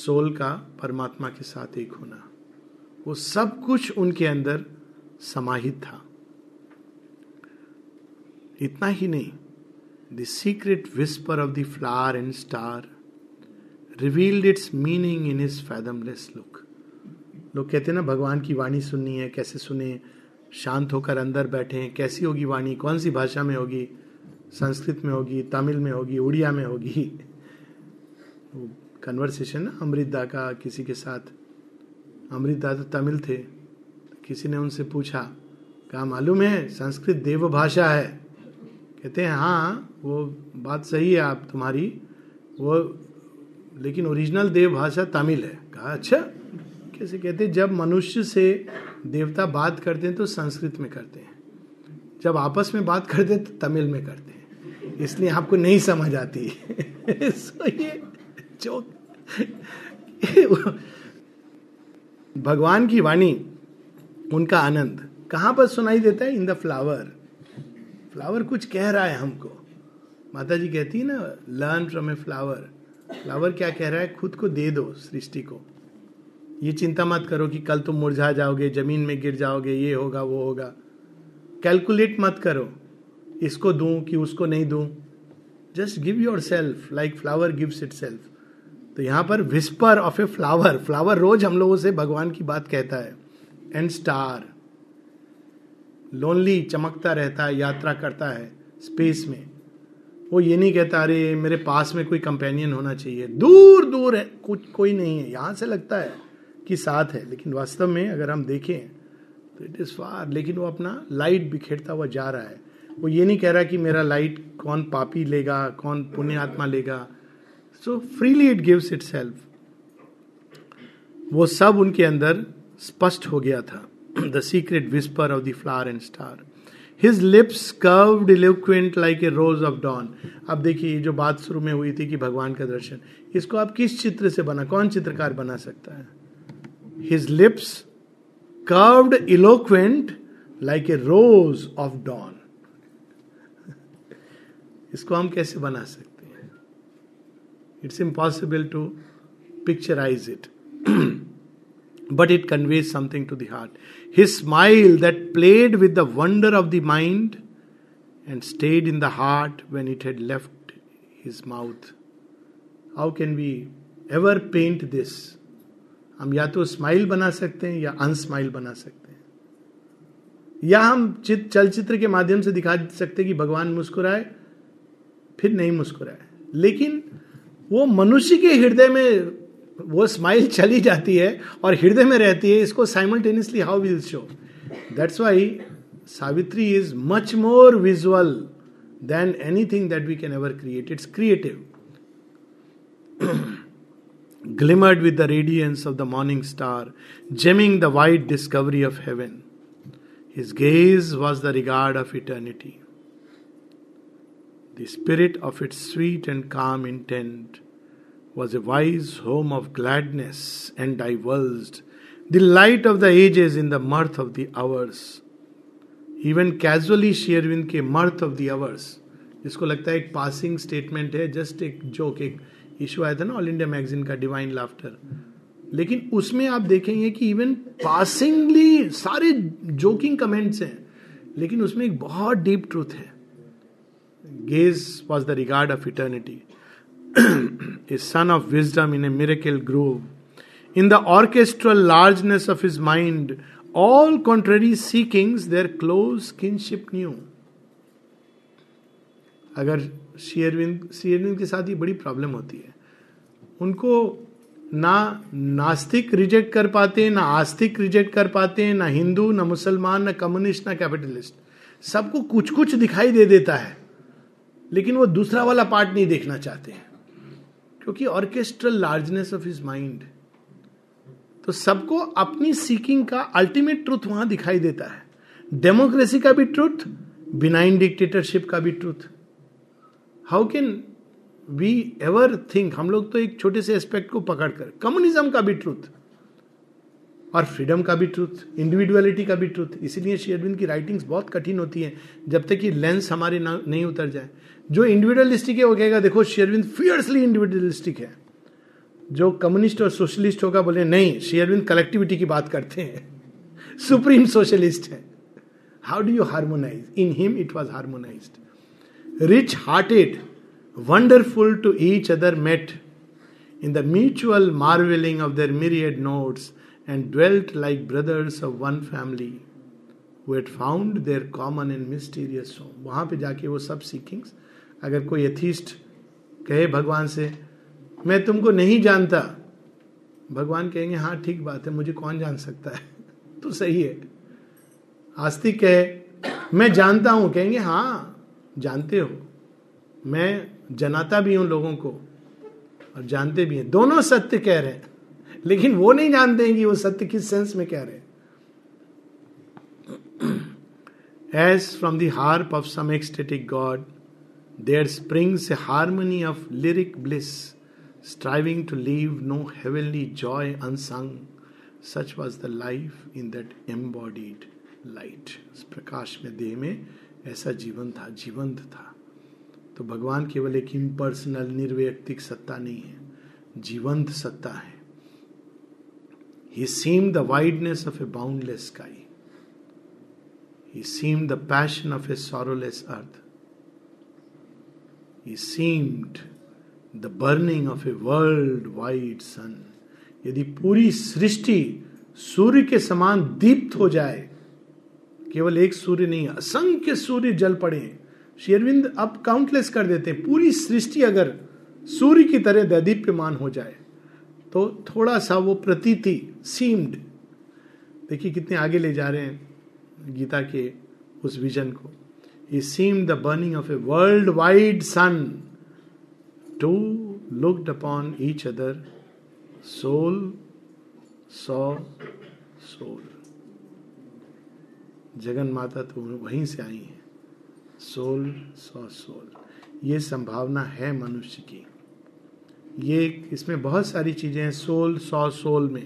soul का परमात्मा के साथ एक होना वो सब कुछ उनके अंदर समाहित था इतना ही नहीं the secret whisper of the flower and star revealed its meaning in his fathomless look लोग कहते हैं ना भगवान की वाणी सुननी है कैसे सुने शांत होकर अंदर बैठे हैं कैसी होगी वाणी कौन सी भाषा में होगी संस्कृत में होगी तमिल में होगी उड़िया में होगी कन्वर्सेशन ना अमृतदा का किसी के साथ अमृतदा तो तमिल थे किसी ने उनसे पूछा कहा मालूम है संस्कृत देव भाषा है कहते हैं हाँ वो बात सही है आप तुम्हारी वो लेकिन ओरिजिनल देव भाषा तमिल है कहा अच्छा कैसे कहते हैं जब मनुष्य से देवता बात करते हैं तो संस्कृत में करते हैं जब आपस में बात करते हैं तो तमिल में करते हैं इसलिए आपको नहीं समझ आती सो ये जो भगवान की वाणी उनका आनंद कहाँ पर सुनाई देता है इन द फ्लावर फ्लावर कुछ कह रहा है हमको माता जी कहती है ना learn from a flower flower क्या कह रहा है खुद को दे दो सृष्टि को ये चिंता मत करो कि कल तुम मुरझा जाओगे जमीन में गिर जाओगे ये होगा वो होगा कैलकुलेट मत करो इसको दूं कि उसको नहीं दूं just give yourself like flower gives itself तो यहाँ पर whisper of a flower flower rose हम लोगों से भगवान की बात कहता है एंड स्टार लोनली चमकता रहता है यात्रा करता है स्पेस में वो ये नहीं कहता अरे मेरे पास में कोई कंपेनियन होना चाहिए दूर दूर है कुछ कोई नहीं है यहाँ से लगता है कि साथ है लेकिन वास्तव में अगर हम देखें तो इट इज़ फार लेकिन वो अपना लाइट बिखेरता हुआ जा रहा है वो ये नहीं कह रहा कि मेरा लाइट कौन पापी लेगा कौन पुण्य आत्मा लेगा so freely it gives itself वो सब उनके अंदर स्पष्ट हो गया था the secret whisper of the flower and star his lips curved eloquent like a rose of dawn अब देखिए जो बात शुरू में हुई थी कि भगवान का दर्शन इसको आप किस चित्र से बना कौन चित्रकार बना सकता है his lips curved eloquent like a rose of dawn इसको हम कैसे बना सकते हैं it's impossible to picturise it but it conveys something to the heart. His smile that played with the wonder of the mind and stayed in the heart when it had left his mouth. How can we ever paint this? हम या तो smile बना सकते हैं या अनस्माइल बना सकते हैं या हम चित चलचित्र के माध्यम से दिखा सकते हैं कि भगवान मुस्कुराए फिर नहीं मुस्कुराए लेकिन वो मनुष्य के हृदय में वो स्माइल चली जाती है और हृदय में रहती है इसको simultaneously how will show that's why Savitri is much more visual than anything that we can ever create its creative glimmered with the radiance of the morning star gemming the white discovery of heaven his gaze was the regard of eternity the spirit of its sweet and calm intent was a wise home of gladness and divulged the light of the ages in the mirth of the hours. Even casually, shared in ke mirth of the hours. इसको लगता है एक passing statement है just एक joke एक issue आया था ना ऑल इंडिया मैगजीन का डिवाइन लाफ्टर लेकिन उसमें आप देखेंगे कि इवन पासिंगली सारे जोकिंग कमेंट्स हैं लेकिन उसमें एक बहुत डीप ट्रूथ है gaze was the regard of eternity a son of wisdom in a miracle grove. In the orchestral largeness of his mind, all contrary seekings their close kinship knew. अगर शेयरविंद शेयरविंद के साथ ये बड़ी प्रॉब्लम होती है उनको ना नास्तिक रिजेक्ट कर पाते हैं ना आस्तिक रिजेक्ट कर पाते हैं ना हिंदू ना मुसलमान ना कम्युनिस्ट ना कैपिटलिस्ट सबको कुछ कुछ दिखाई दे देता है लेकिन वो दूसरा वाला पार्ट नहीं देखना चाहते हैं क्योंकि orchestral largeness of his mind तो सबको अपनी सीकिंग का अल्टीमेट ट्रूथ वहां दिखाई देता है डेमोक्रेसी का भी ट्रूथ बिनाइन डिक्टेटरशिप का भी truth how can we ever think हम लोग तो एक छोटे से एस्पेक्ट को पकड़कर कम्युनिज्म का भी ट्रूथ और फ्रीडम का भी ट्रूथ इंडिविजुअलिटी का भी ट्रूथ इसीलिए श्री अरविंद की राइटिंग्स बहुत कठिन होती हैं जब तक कि लेंस हमारे नहीं उतर जाए जो इंडिविजुअलिस्टिक है वो कहेगा देखो श्री अरविंद फियर्सली इंडिविजुअलिस्टिक है जो कम्युनिस्ट और सोशलिस्ट होगा बोले नहीं श्री अरविंद कलेक्टिविटी की बात करते हैं सुप्रीम सोशलिस्ट है how do you harmonise in him it was harmonise rich hearted wonderful to each other met in the mutual marvelling of their myriad notes and dwelt like brothers of one family who had found their common and mysterious home वहाँ पे जाके वो सब सीकिंग्स अगर कोई atheist कहे भगवान से मैं तुमको नहीं जानता भगवान कहेंगे हाँ ठीक बात है मुझे कौन जान सकता है तो सही है आस्तिक कहे मैं जानता हूं कहेंगे हाँ जानते हो मैं जनाता भी हूँ लोगों को और जानते भी हैं दोनों सत्य कह रहे हैं लेकिन वो नहीं जानते हैं कि वो सत्य किस सेंस में कह रहे as from harp of some ecstatic god there springs a harmony of lyric bliss striving to leave no heavenly joy unsung such was the life in that embodied light प्रकाश में देह में ऐसा जीवन था जीवंत था तो भगवान केवल एक इम्पर्सनल निर्वैयक्तिक सत्ता नहीं है जीवंत सत्ता है He seemed the wideness of a boundless sky. He seemed the passion of a sorrowless earth. He seemed the burning of a world wide sun यदि पूरी सृष्टि सूर्य के समान दीप्त हो जाए केवल एक सूर्य नहीं असंख्य सूर्य जल पड़े शेरविंद अब काउंटलेस कर देते हैं पूरी सृष्टि अगर सूर्य की तरह दैदीप्यमान हो जाए तो थोड़ा सा वो प्रतीति सीम्ड देखिए कितने आगे ले जा रहे हैं गीता के उस विजन को ही seem the burning of a world wide sun to looked upon each other soul so soul Jagan Mata तो वहीं से आई है सोल सौ सोल ये संभावना है मनुष्य की ये इसमें बहुत सारी चीज़ें हैं सोल सौ सोल में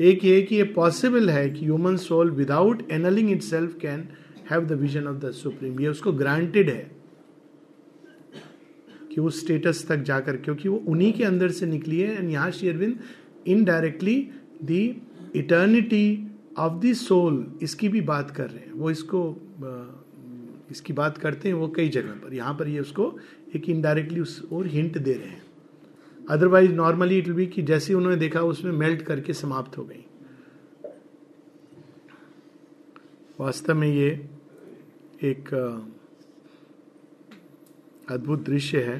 एक ये कि ये पॉसिबल है कि human soul without annulling itself can have the vision of the supreme ये उसको ग्रांटेड है कि उस स्टेटस तक जाकर क्योंकि वो उन्हीं के अंदर से निकली है एंड यहां Sri Aurobindo indirectly the eternity of the soul इसकी भी बात कर रहे हैं वो इसको इसकी बात करते हैं वो कई जगह पर यहां पर ये उसको एक इनडायरेक्टली उस और हिंट दे रहे हैं otherwise normally it will be कि जैसे उन्होंने देखा उसमें मेल्ट करके समाप्त हो गई वास्तव में ये एक अद्भुत दृश्य है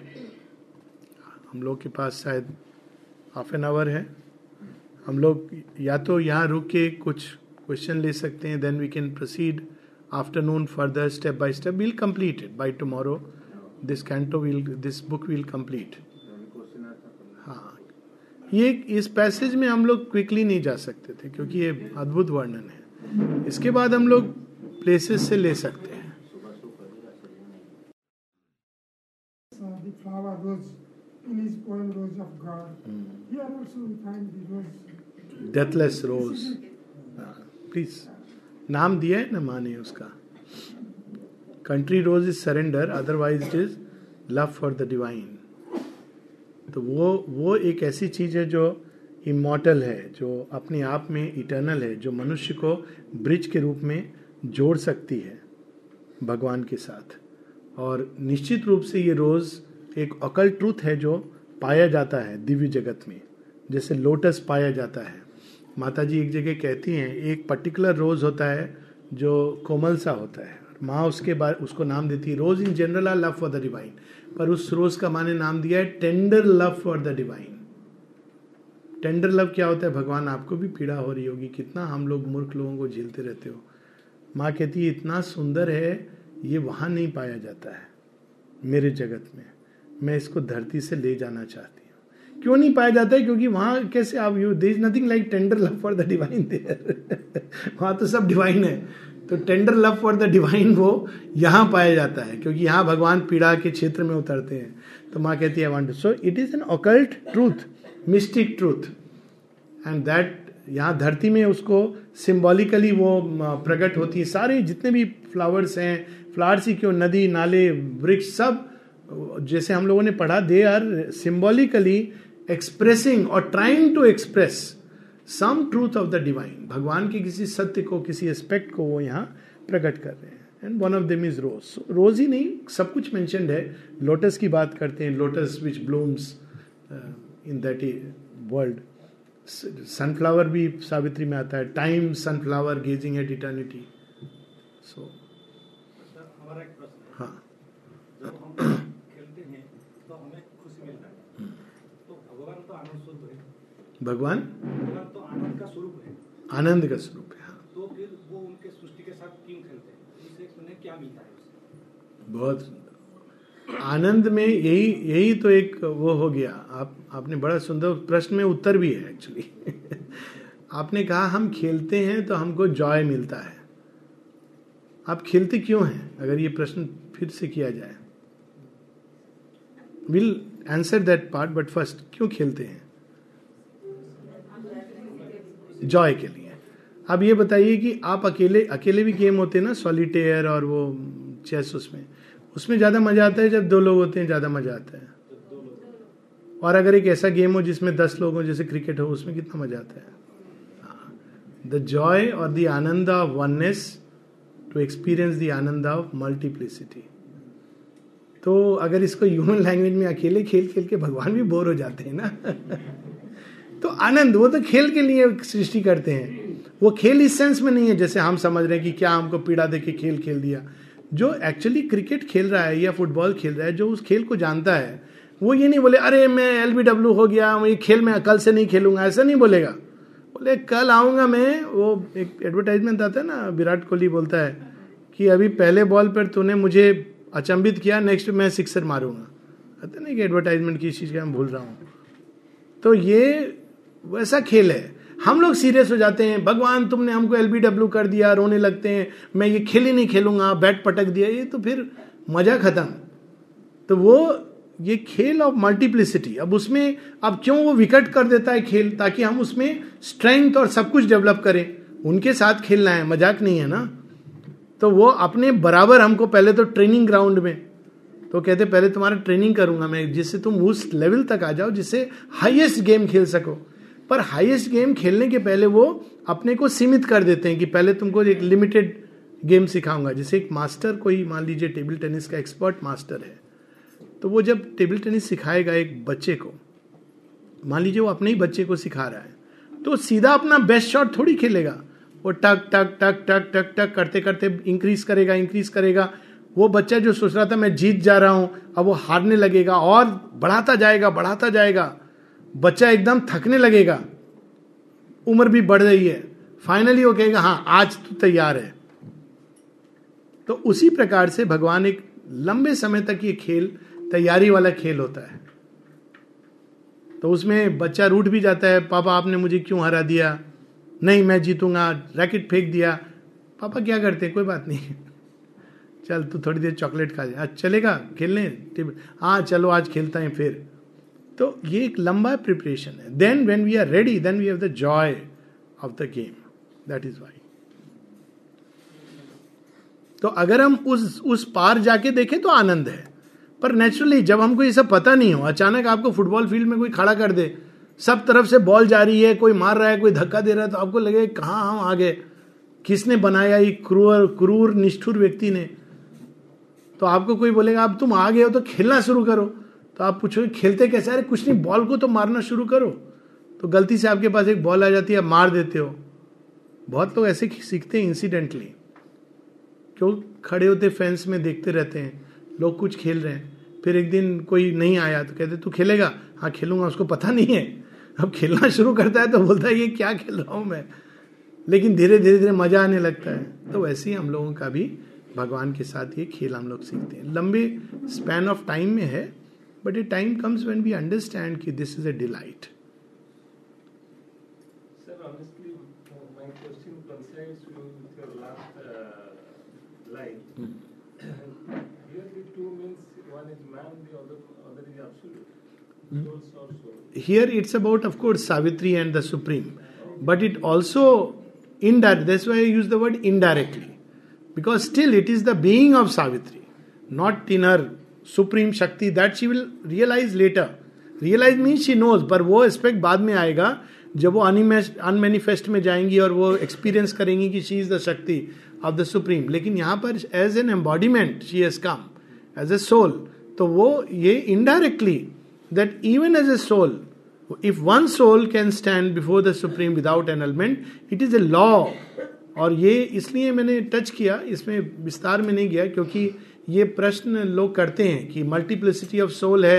हम लोग के पास शायद हाफ एन आवर है हम लोग या तो यहाँ रुक के कुछ क्वेश्चन ले सकते हैं then we can proceed afternoon further step by step will complete it by tomorrow this canto will this book will complete ये इस पैसेज में हम लोग क्विकली नहीं जा सकते थे क्योंकि ये अद्भुत वर्णन है इसके बाद हम लोग प्लेसेस से ले सकते हैं डेथलेस रोज प्लीज नाम दिया है ना माने उसका country rose is surrender otherwise is love for the divine तो वो वो एक ऐसी चीज है जो इमोटल है जो अपने आप में इटर्नल है जो मनुष्य को ब्रिज के रूप में जोड़ सकती है भगवान के साथ और निश्चित रूप से ये रोज़ एक अकल ट्रूथ है जो पाया जाता है दिव्य जगत में जैसे लोटस पाया जाता है माता जी एक जगह कहती हैं एक पर्टिकुलर रोज़ होता है जो कोमल सा होता है माँ उसके बाद उसको नाम देती है rose in general or love for the divine पर उस रोज का माने नाम दिया है tender love for the divine tender love क्या होता है भगवान आपको भी पीड़ा हो रही होगी कितना हम लोग मूर्ख लोगों को झेलते रहते हो माँ कहती है इतना सुंदर है ये वहां नहीं पाया जाता है मेरे जगत में मैं इसको धरती से ले जाना चाहती हूँ क्यों नहीं पाया जाता है क्योंकि वहां कैसे आप you there is nothing like tender love for the divine there वहां तो सब डिवाइन है तो tender love for the divine वो यहाँ पाया जाता है क्योंकि यहाँ भगवान पीड़ा के क्षेत्र में उतरते हैं तो माँ कहती है want so it is an occult truth mystic truth and that यहाँ धरती में उसको सिम्बॉलिकली वो प्रकट होती है सारे जितने भी फ्लावर्स हैं फ्लावर्स ही क्यों नदी नाले वृक्ष सब जैसे हम लोगों ने पढ़ा दे आर सिम्बॉलिकली एक्सप्रेसिंग और trying to express some truth of the divine भगवान के किसी सत्य को किसी एस्पेक्ट को वो यहाँ प्रकट कर रहे हैं and one of them is rose rose ही नहीं सब कुछ मैंशनड है लोटस की बात करते हैं lotus which blooms in that world sunflower भी सावित्री में आता है time sunflower gazing at eternity भगवान मतलब तो आनंद का स्वरूप है आनंद का स्वरूप है हाँ। तो फिर वो उनके सृष्टि के साथ क्यों खेलते हैं क्या मिलता है बहुत सुंदर आनंद में यही यही तो एक वो हो गया आप आपने बड़ा सुंदर प्रश्न में उत्तर भी है एक्चुअली आपने कहा हम खेलते हैं तो हमको जॉय मिलता है आप खेलते क्यों हैं अगर ये प्रश्न फिर से किया जाए will answer that part but first क्यों खेलते हैं जॉय के लिए अब ये बताइए कि आप अकेले अकेले भी गेम होते हैं ना सॉलिटेयर और वो चेस उसमें उसमें ज़्यादा मज़ा आता है जब दो लोग होते हैं ज़्यादा मज़ा आता है और अगर एक ऐसा गेम हो जिसमें दस लोग हो जैसे क्रिकेट हो उसमें कितना मज़ा आता है द जॉय और the ananda of oneness to experience the ananda of multiplicity तो अगर इसको ह्यूमन लैंग्वेज में अकेले खेल खेल के भगवान भी बोर हो जाते हैं ना तो आनंद वो तो खेल के लिए सृष्टि करते हैं वो खेल इस सेंस में नहीं है जैसे हम समझ रहे हैं कि क्या हमको पीड़ा दे के खेल खेल दिया जो एक्चुअली क्रिकेट खेल रहा है या फुटबॉल खेल रहा है जो उस खेल को जानता है वो ये नहीं बोले अरे मैं एल बी डब्ल्यू हो गया ये खेल में कल से नहीं खेलूंगा ऐसा नहीं बोलेगा बोले कल आऊँगा मैं वो एक एडवर्टाइजमेंट आता है ना विराट कोहली बोलता है कि अभी पहले बॉल पर तूने मुझे अचंभित किया नेक्स्ट मैं सिक्सर मारूंगा कहते ना कि एडवर्टाइजमेंट की चीज़ का मैं भूल रहा हूँ तो ये वैसा खेल है हम लोग सीरियस हो जाते हैं भगवान तुमने हमको एलबीडब्ल्यू कर दिया रोने लगते हैं मैं ये खेल ही नहीं खेलूंगा बैट पटक दिया ये तो फिर मजा खत्म तो वो ये खेल ऑफ मल्टीप्लिसिटी अब उसमें अब क्यों वो विकट कर देता है खेल ताकि हम उसमें स्ट्रेंथ और सब कुछ डेवलप करें उनके साथ खेलना है मजाक नहीं है ना तो वो अपने बराबर हमको पहले तो ट्रेनिंग ग्राउंड में तो कहते पहले तुम्हारा ट्रेनिंग करूंगा मैं जिससे तुम उस लेवल तक आ जाओ जिससे हाईएस्ट गेम खेल सको पर हाईएस्ट गेम खेलने के पहले वो अपने को सीमित कर देते हैं कि पहले तुमको एक लिमिटेड गेम सिखाऊंगा जैसे एक मास्टर कोई मान लीजिए टेबल टेनिस का एक्सपर्ट मास्टर है तो वो जब टेबल टेनिस सिखाएगा एक बच्चे को मान लीजिए वो अपने ही बच्चे को सिखा रहा है तो सीधा अपना बेस्ट शॉट थोड़ी खेलेगा वो टक टक टक टक टक टक करते करते इंक्रीज करेगा इंक्रीज करेगा वो बच्चा जो सोच रहा था मैं जीत जा रहा हूं अब वो हारने लगेगा और बढ़ाता जाएगा बढ़ाता जाएगा बच्चा एकदम थकने लगेगा उम्र भी बढ़ रही है फाइनली वो कहेगा हाँ आज तो तैयार है तो उसी प्रकार से भगवान एक लंबे समय तक ये खेल तैयारी वाला खेल होता है तो उसमें बच्चा रूठ भी जाता है पापा आपने मुझे क्यों हरा दिया नहीं मैं जीतूंगा रैकेट फेंक दिया पापा क्या करते कोई बात नहीं चल तू थोड़ी देर चॉकलेट खा जा चलेगा खेलने हाँ चलो आज खेलता है फिर तो ये एक लंबा प्रिपरेशन है then when we are ready then we have the joy of the game that is why तो अगर हम उस उस पार जाके देखें तो आनंद है पर नेचुरली जब हमको ये सब पता नहीं हो अचानक आपको फुटबॉल फील्ड में कोई खड़ा कर दे सब तरफ से बॉल जा रही है कोई मार रहा है कोई धक्का दे रहा है तो आपको लगे कहाँ हम आ गए किसने बनाया ये क्रूर क्रूर निष्ठुर व्यक्ति ने तो आपको कोई बोलेगा अब तुम आ गए हो तो खेलना शुरू करो तो आप पूछो खेलते कैसे अरे कुछ नहीं बॉल को तो मारना शुरू करो तो गलती से आपके पास एक बॉल आ जाती है मार देते हो बहुत लोग ऐसे सीखते हैं इंसिडेंटली क्यों खड़े होते फैंस में देखते रहते हैं लोग कुछ खेल रहे हैं फिर एक दिन कोई नहीं आया तो कहते तू खेलेगा हाँ खेलूंगा उसको पता नहीं है अब खेलना शुरू करता है तो बोलता है ये क्या खेल रहा हूँ मैं लेकिन धीरे धीरे धीरे मजा आने लगता है तो वैसे ही हम लोगों का भी भगवान के साथ ये खेल हम लोग सीखते हैं लंबे स्पैन ऑफ टाइम में है But a time comes when we understand that this is a delight. Sir, honestly, my question concerns with your last uh, line. Mm. Here the two means one is man, the other, other is absolute. Mm. Here it's about, of course, Savitri and the Supreme. But it also indirect. That's why I use the word indirectly. Because still it is the being of Savitri, not in her supreme Shakti that she will realise later realise mean she knows पर वो aspect बाद में आएगा जब वो unmanifest में जाएंगी और वो एक्सपीरियंस करेंगी कि she is the Shakti of the supreme लेकिन यहाँ पर as an embodiment she has come as a soul तो वो ये indirectly that even as a soul if one soul can stand before the supreme without annulment it is a law और ये इसलिए मैंने टच किया इसमें विस्तार में नहीं गया क्योंकि ये प्रश्न लोग करते हैं कि मल्टीप्लिसिटी ऑफ सोल है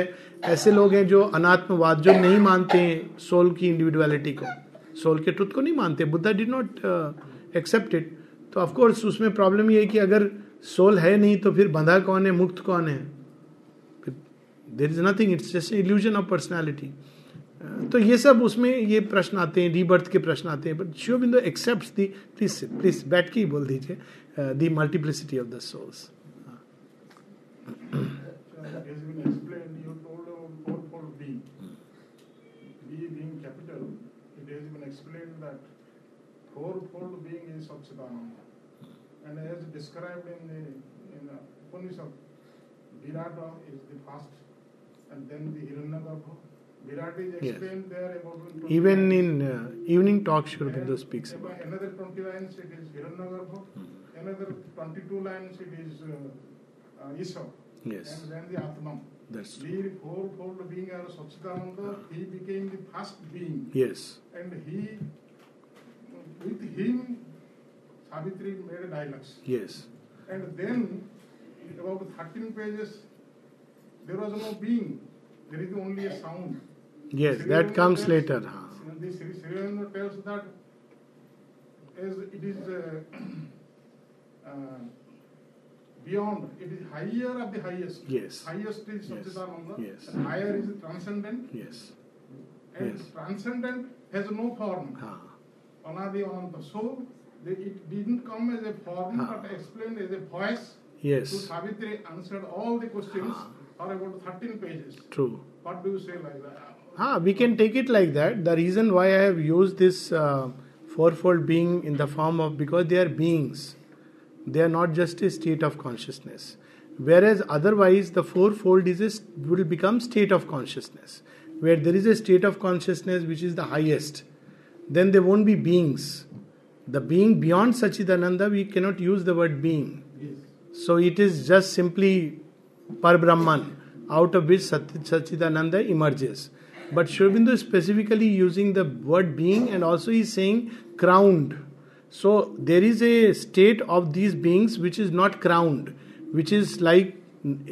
ऐसे लोग हैं जो अनात्मवाद जो नहीं मानते हैं सोल की इंडिविजुअलिटी को सोल के ट्रुथ को नहीं मानते Buddha did not accept it तो ऑफकोर्स उसमें प्रॉब्लम ये है कि अगर सोल है नहीं तो फिर बंधा कौन है मुक्त कौन है there is nothing it's just illusion of personality तो ये सब उसमें ये प्रश्न आते हैं रीबर्थ के प्रश्न आते हैं but Shiv Bindu accept please please बैठ के ही बोल दीजिए the multiplicity of the souls has been explained, you told about for B. B being capital, it has been explained that fourfold being is Satchidananda. And as described in the in the Upanishad, Virata is the first, and then the Hiranyagarbha. Virata is explained yes. there about Even in uh, evening talk, Shurabindu speaks about Another 20 lines it is Hiranyagarbha, hmm. another 22 lines it is. Uh, uh, Isha. Yes. And then the Atman. That's true. The fourfold being or Satchitananda, he became the first being. Yes. And he, with him, Savitri made a dialogue. Yes. And then, about 13 pages, there was no being. There is only a sound. Yes, Sri that Sri comes tells, later. The Sri Srirendra tells that as it is uh, uh, beyond, it is higher of the highest. Yes. Highest is Satchitananda. Yes. And higher is transcendent. Yes. And yes. transcendent has no form. Ah. Anadi Ananta. So it didn't come as a form ah. but explained as a voice. Yes. So Savitri answered all the questions ah. for about 13 pages. True. What do you say like that? Ah, we can take it like that. The reason why I have used this uh, fourfold being in the form of because they are beings they are not just a state of consciousness. Whereas otherwise, the fourfold is a, will become state of consciousness. Where there is a state of consciousness which is the highest, then there won't be beings. The being beyond Sachidananda, we cannot use the word being. Yes. So it is just simply Par Brahman, out of which Sachidananda emerges. But Shobindu is specifically using the word being and also is saying crowned so there is a state of these beings which is not crowned, which is like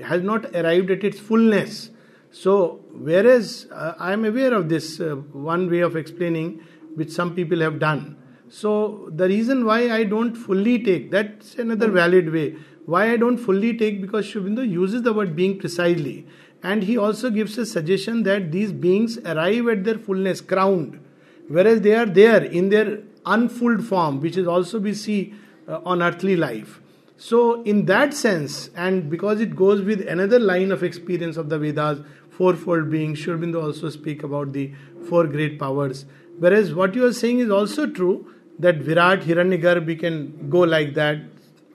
has not arrived at its fullness. So whereas uh, I am aware of this uh, one way of explaining, which some people have done. So the reason why I don't fully take that's another valid way. Why I don't fully take because Shubindu uses the word being precisely, and he also gives a suggestion that these beings arrive at their fullness crowned, whereas they are there in their Unfulled form, which is also we see uh, on earthly life. So, in that sense, and because it goes with another line of experience of the Vedas, fourfold being, Shurbindo also speak about the four great powers. Whereas what you are saying is also true that Virat, Hiranyagar, we can go like that.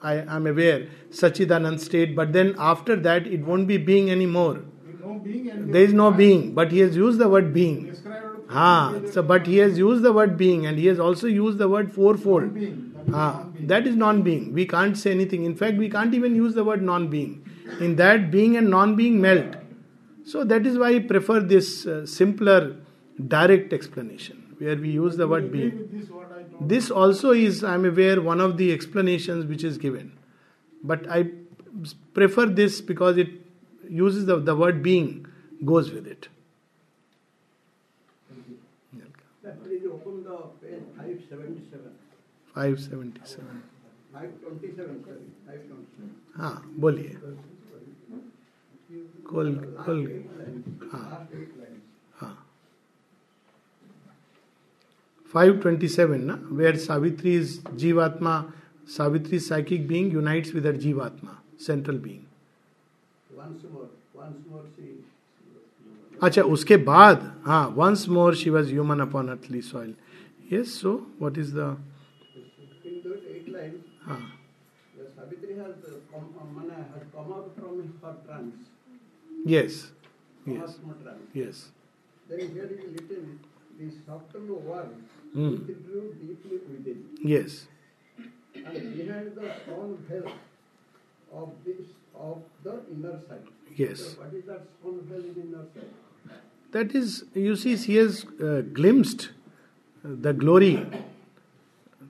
I am aware, Sachidanand state, but then after that, it won't be being anymore. No being there is no being, but he has used the word being. Yes. Ah, so but he has used the word being and he has also used the word fourfold. Ah, that is ah, non being. We can't say anything. In fact, we can't even use the word non being. In that, being and non being melt. So that is why I prefer this uh, simpler, direct explanation where we use the word being. This also is, I am aware, one of the explanations which is given. But I prefer this because it uses the, the word being, goes with it. हाँ बोलिए खोल खोल हाँ हाँ five twenty seven ना where Savitri is जीवात्मा Savitri psychic being unites with जीवात्मा central being अच्छा उसके बाद हाँ once more she was human upon earthly soil Yes, so what is the. In those eight lines, ah. the Savitri has uh, come, um, uh, has come out from her trance. Yes. Yes. Trance. Yes. Then here it is written the subtle one mm. withdrew deeply within. Yes. And behind the strong veil of this of the inner side. Yes. So what is that strong veil in inner side? That is, you see, she has uh, glimpsed the glory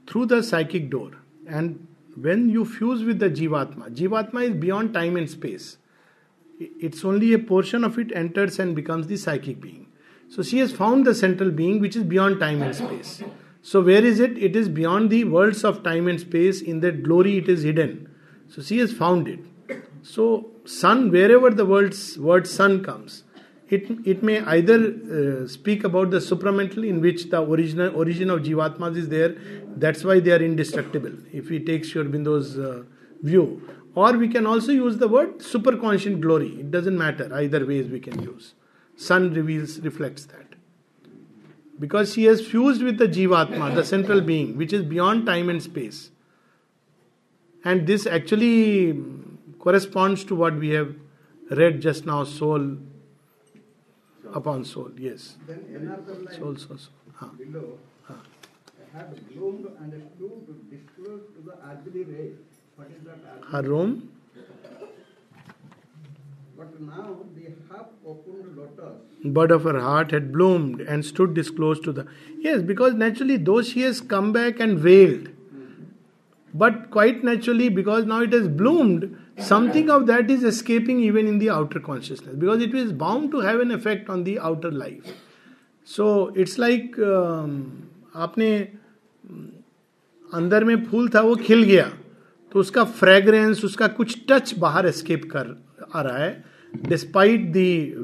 through the psychic door. And when you fuse with the Jivatma, Jivatma is beyond time and space. It's only a portion of it enters and becomes the psychic being. So she has found the central being which is beyond time and space. So where is it? It is beyond the worlds of time and space. In that glory, it is hidden. So she has found it. So sun, wherever the world's word sun comes, it, it may either uh, speak about the supramental in which the original origin of jivatmas is there that's why they are indestructible if we take your uh, view or we can also use the word superconscient glory it doesn't matter either ways we can use sun reveals reflects that because she has fused with the jivatma the central being which is beyond time and space and this actually um, corresponds to what we have read just now soul upon soul, yes. Then another line soul, soul, soul. Ah. below ah. had groomed and stooped to disclose to the ugly ray. What is that? Her room? But now the half opened lotus. Bud of her heart had bloomed and stood disclosed to the. Yes, because naturally, though she has come back and veiled, mm-hmm. but quite naturally, because now it has bloomed, something of that is escaping even in the outer consciousness because it is bound to have an effect on the outer life so it's like आपने mm, अंदर में फूल था वो खिल गया तो उसका fragrance उसका कुछ टच बाहर स्केप कर आ रहा है despite the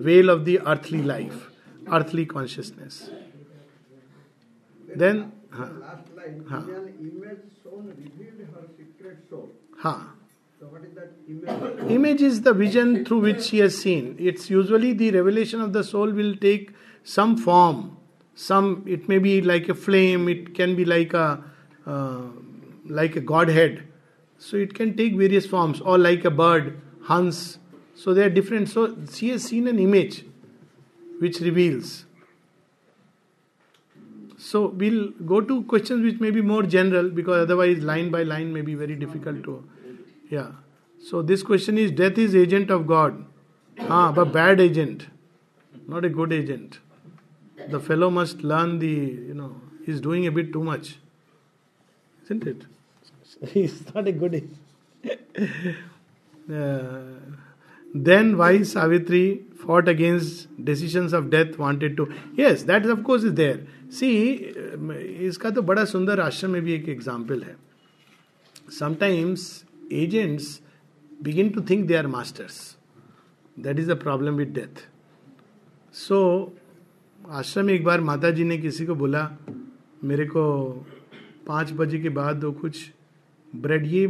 veil of the earthly life earthly consciousness then हाँ हाँ हाँ Image is the vision through which he has seen. It's usually the revelation of the soul will take some form. Some it may be like a flame. It can be like a uh, like a godhead. So it can take various forms, or like a bird, Hans. So they are different. So she has seen an image which reveals. So we'll go to questions which may be more general because otherwise line by line may be very difficult to yeah. So this question is death is agent of God हाँ अब bad agent not a good agent the fellow must learn to know is doing a bit too much it is not a good then why Savitri fought against decision of death wanted to yes that is of course is there see इसका तो बड़ा सुंदर आश्रम में भी एक example है sometimes agents begin to think they are masters. That is the problem with death. So, आश्रम में एक बार माता जी ने किसी को बोला मेरे को पाँच बजे के बाद वो कुछ ब्रेड ये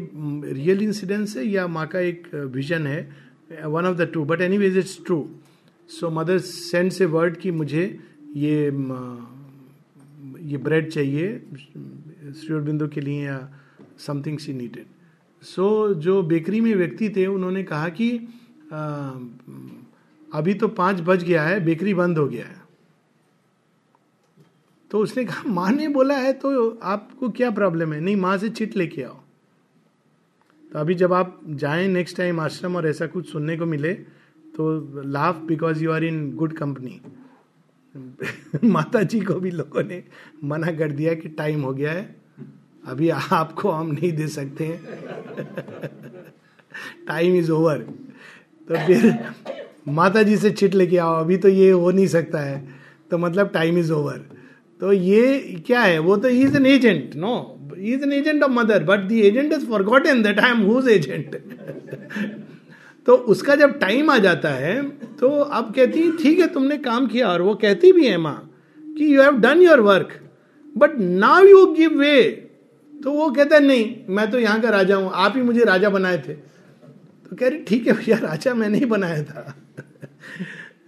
रियल इंसिडेंस है या माँ का एक विजन है one of the two but anyways it's true so mother send a word कि मुझे ये ये ब्रेड चाहिए श्री बिंदु के लिए या something she needed so so, जो बेकरी में व्यक्ति थे उन्होंने कहा कि आ, अभी तो पाँच बज गया है बेकरी बंद हो गया है तो उसने कहा माँ ने बोला है तो आपको क्या प्रॉब्लम है नहीं माँ से चिट लेके आओ तो अभी जब आप जाएं नेक्स्ट टाइम आश्रम और ऐसा कुछ सुनने को मिले तो laugh because you are in good company माता जी को भी लोगों ने मना कर दिया कि टाइम हो गया है अभी आपको हम नहीं दे सकते हैं टाइम इज ओवर तो फिर माता जी से चिट लेके आओ अभी तो ये हो नहीं सकता है तो मतलब टाइम इज ओवर तो ये क्या है वो तो is an agent no is an agent of mother but the agent is forgot and that I am whose agent तो उसका जब टाइम आ जाता है तो अब कहती है ठीक है तुमने काम किया और वो कहती भी है माँ कि you have done your work but now you give way तो वो कहता है नहीं मैं तो यहाँ का राजा हूँ आप ही मुझे राजा बनाए थे तो कह रही ठीक है भैया राजा मैं नहीं बनाया था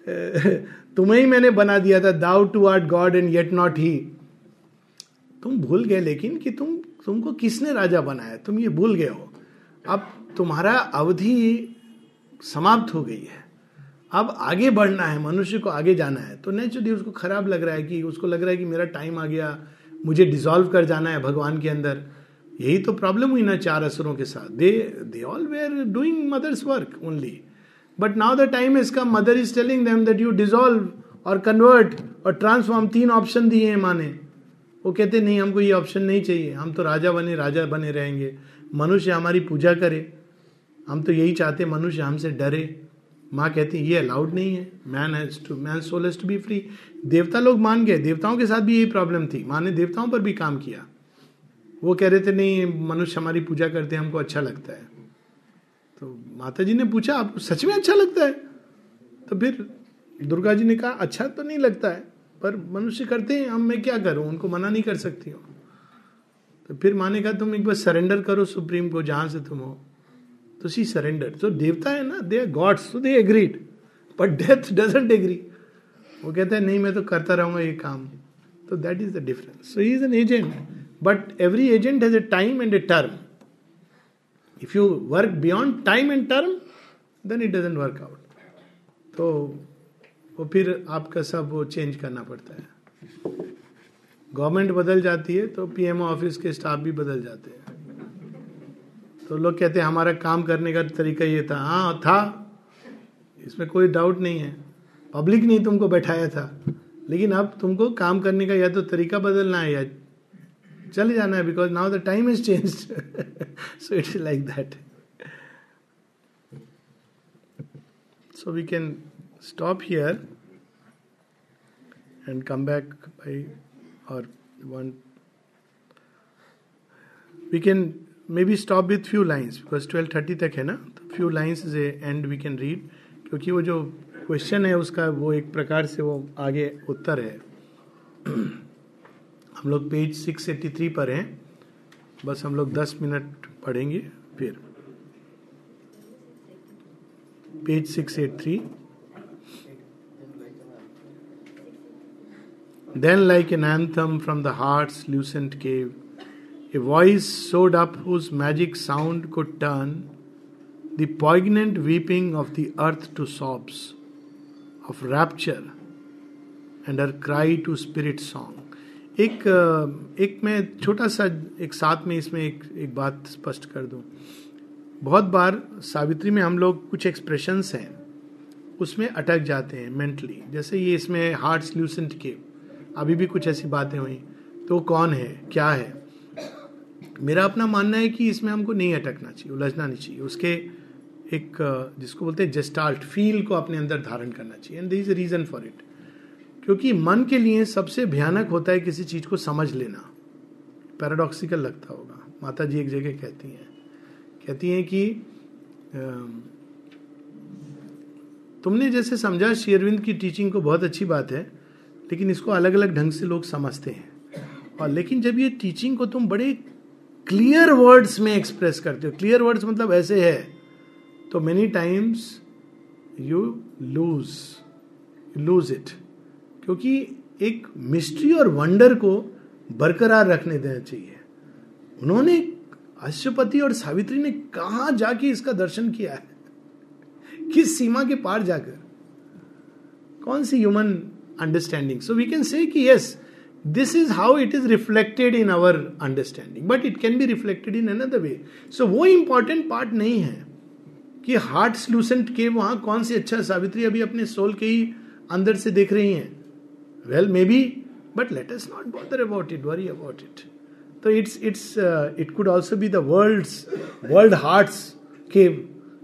तुम्हें ही मैंने बना दिया था thou too art God and yet not he तुम भूल गए लेकिन कि तुम तुमको किसने राजा बनाया तुम ये भूल गए हो अब तुम्हारा अवधि समाप्त हो गई है अब आगे बढ़ना है मनुष्य को आगे जाना है तो नेचुरली उसको खराब लग रहा है कि उसको लग रहा है कि मेरा टाइम आ गया मुझे डिसॉल्व कर जाना है भगवान के अंदर यही तो प्रॉब्लम हुई ना चार असुरों के साथ they they all were doing mother's work only but now the time is come mother is telling them that you dissolve और कन्वर्ट और ट्रांसफॉर्म तीन ऑप्शन दिए हैं माँ ने वो कहते नहीं हमको ये ऑप्शन नहीं चाहिए हम तो राजा बने राजा बने रहेंगे मनुष्य हमारी पूजा करे हम तो यही चाहते मनुष्य हमसे डरे माँ कहती है ये अलाउड नहीं है man has to man soul has to be free देवता लोग मान गए देवताओं के साथ भी यही प्रॉब्लम थी माँ ने देवताओं पर भी काम किया वो कह रहे थे नहीं मनुष्य हमारी पूजा करते हैं हमको अच्छा लगता है तो माता जी ने पूछा आपको सच में अच्छा लगता है तो फिर दुर्गा जी ने कहा अच्छा तो नहीं लगता है पर मनुष्य करते हैं हम मैं क्या करूं उनको मना नहीं कर सकती हूँ तो फिर माँ ने कहा तुम एक बार सरेंडर करो सुप्रीम को जहाँ से तुम हो तो शी सरेंडर तो देवता है ना दे आर गॉड्स तो they agreed but death doesn't agree वो कहते हैं नहीं मैं तो करता रहूंगा ये काम तो that is the difference so he is an agent but every agent has a time and a term if you work beyond time and term then it doesn't work out तो वो फिर आपका सब वो चेंज करना पड़ता है government बदल जाती है तो पीएमओ ऑफिस के स्टाफ भी बदल जाते हैं तो लोग कहते हैं हमारा काम करने का तरीका ये था हाँ था इसमें कोई डाउट नहीं है पब्लिक ने तुमको बैठाया था लेकिन अब तुमको काम करने का या तो तरीका बदलना है या चले जाना है because now the time is change so it's like that so we can stop here and come back by और we can maybe stop with few lines because twelve thirty तक है ना तो few lines is a end we can read क्योंकि वो जो question है उसका वो एक प्रकार से वो आगे उत्तर है हम लोग पेज सिक्स एट्टी थ्री पर हैं बस हम लोग दस मिनट पढ़ेंगे फिर page six eight three then like an anthem from the hearts lucent cave A voice soared up whose magic sound could turn the poignant weeping of the earth to sobs of rapture and her cry to spirit song. एक एक मैं छोटा सा एक साथ में इसमें एक एक बात स्पष्ट कर दूं बहुत बार सावित्री में हम लोग कुछ एक्सप्रेशंस हैं उसमें अटक जाते हैं मेंटली जैसे ये इसमें हार्ट्स ल्यूसेंट के अभी भी कुछ ऐसी बातें हुई तो कौन है क्या है मेरा अपना मानना है कि इसमें हमको नहीं अटकना चाहिए उलझना नहीं चाहिए उसके एक जिसको बोलते हैं जस्टाल्ट फील को अपने अंदर धारण करना चाहिए and the is a reason for it क्योंकि मन के लिए सबसे भयानक होता है किसी चीज को समझ लेना पैराडॉक्सिकल लगता होगा माता जी एक जगह कहती हैं कहती हैं कि तुमने जैसे समझा शेरविंद की टीचिंग को बहुत अच्छी बात है लेकिन इसको अलग अलग ढंग से लोग समझते हैं और लेकिन जब ये टीचिंग को तुम बड़े क्लियर वर्ड्स में एक्सप्रेस करते हो क्लियर वर्ड्स मतलब ऐसे है तो many times you lose lose it क्योंकि एक मिस्ट्री और वंडर को बरकरार रखने देना चाहिए उन्होंने अश्वपति और सावित्री ने कहा जाके इसका दर्शन किया है किस सीमा के पार जाकर कौन सी human understanding so we can say yes this is how it is reflected in our understanding but it can be reflected in another way so वो इंपॉर्टेंट पार्ट नहीं है कि हार्ट लूसेंट के वहां कौन सी अच्छा सावित्री अभी अपने सोल के ही अंदर से देख रही है well maybe but let us not bother about it worry about it तो it's it's it could also be world world world hearts के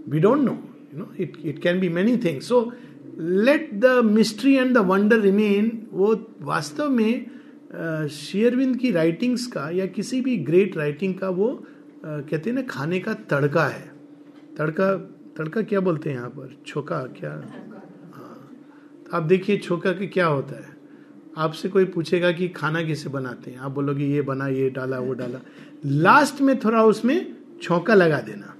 we don't know you know it it can be many things so let the mystery and the wonder remain वो वास्तव में शेयरविंद की writings का या किसी भी ग्रेट राइटिंग का वो कहते हैं ना खाने का तड़का है तड़का तड़का क्या बोलते हैं यहाँ पर छोका क्या हाँ आप देखिए छोका के क्या होता है आपसे कोई पूछेगा कि खाना कैसे बनाते हैं आप बोलोगे ये बना ये डाला वो डाला लास्ट में थोड़ा उसमें छौका लगा देना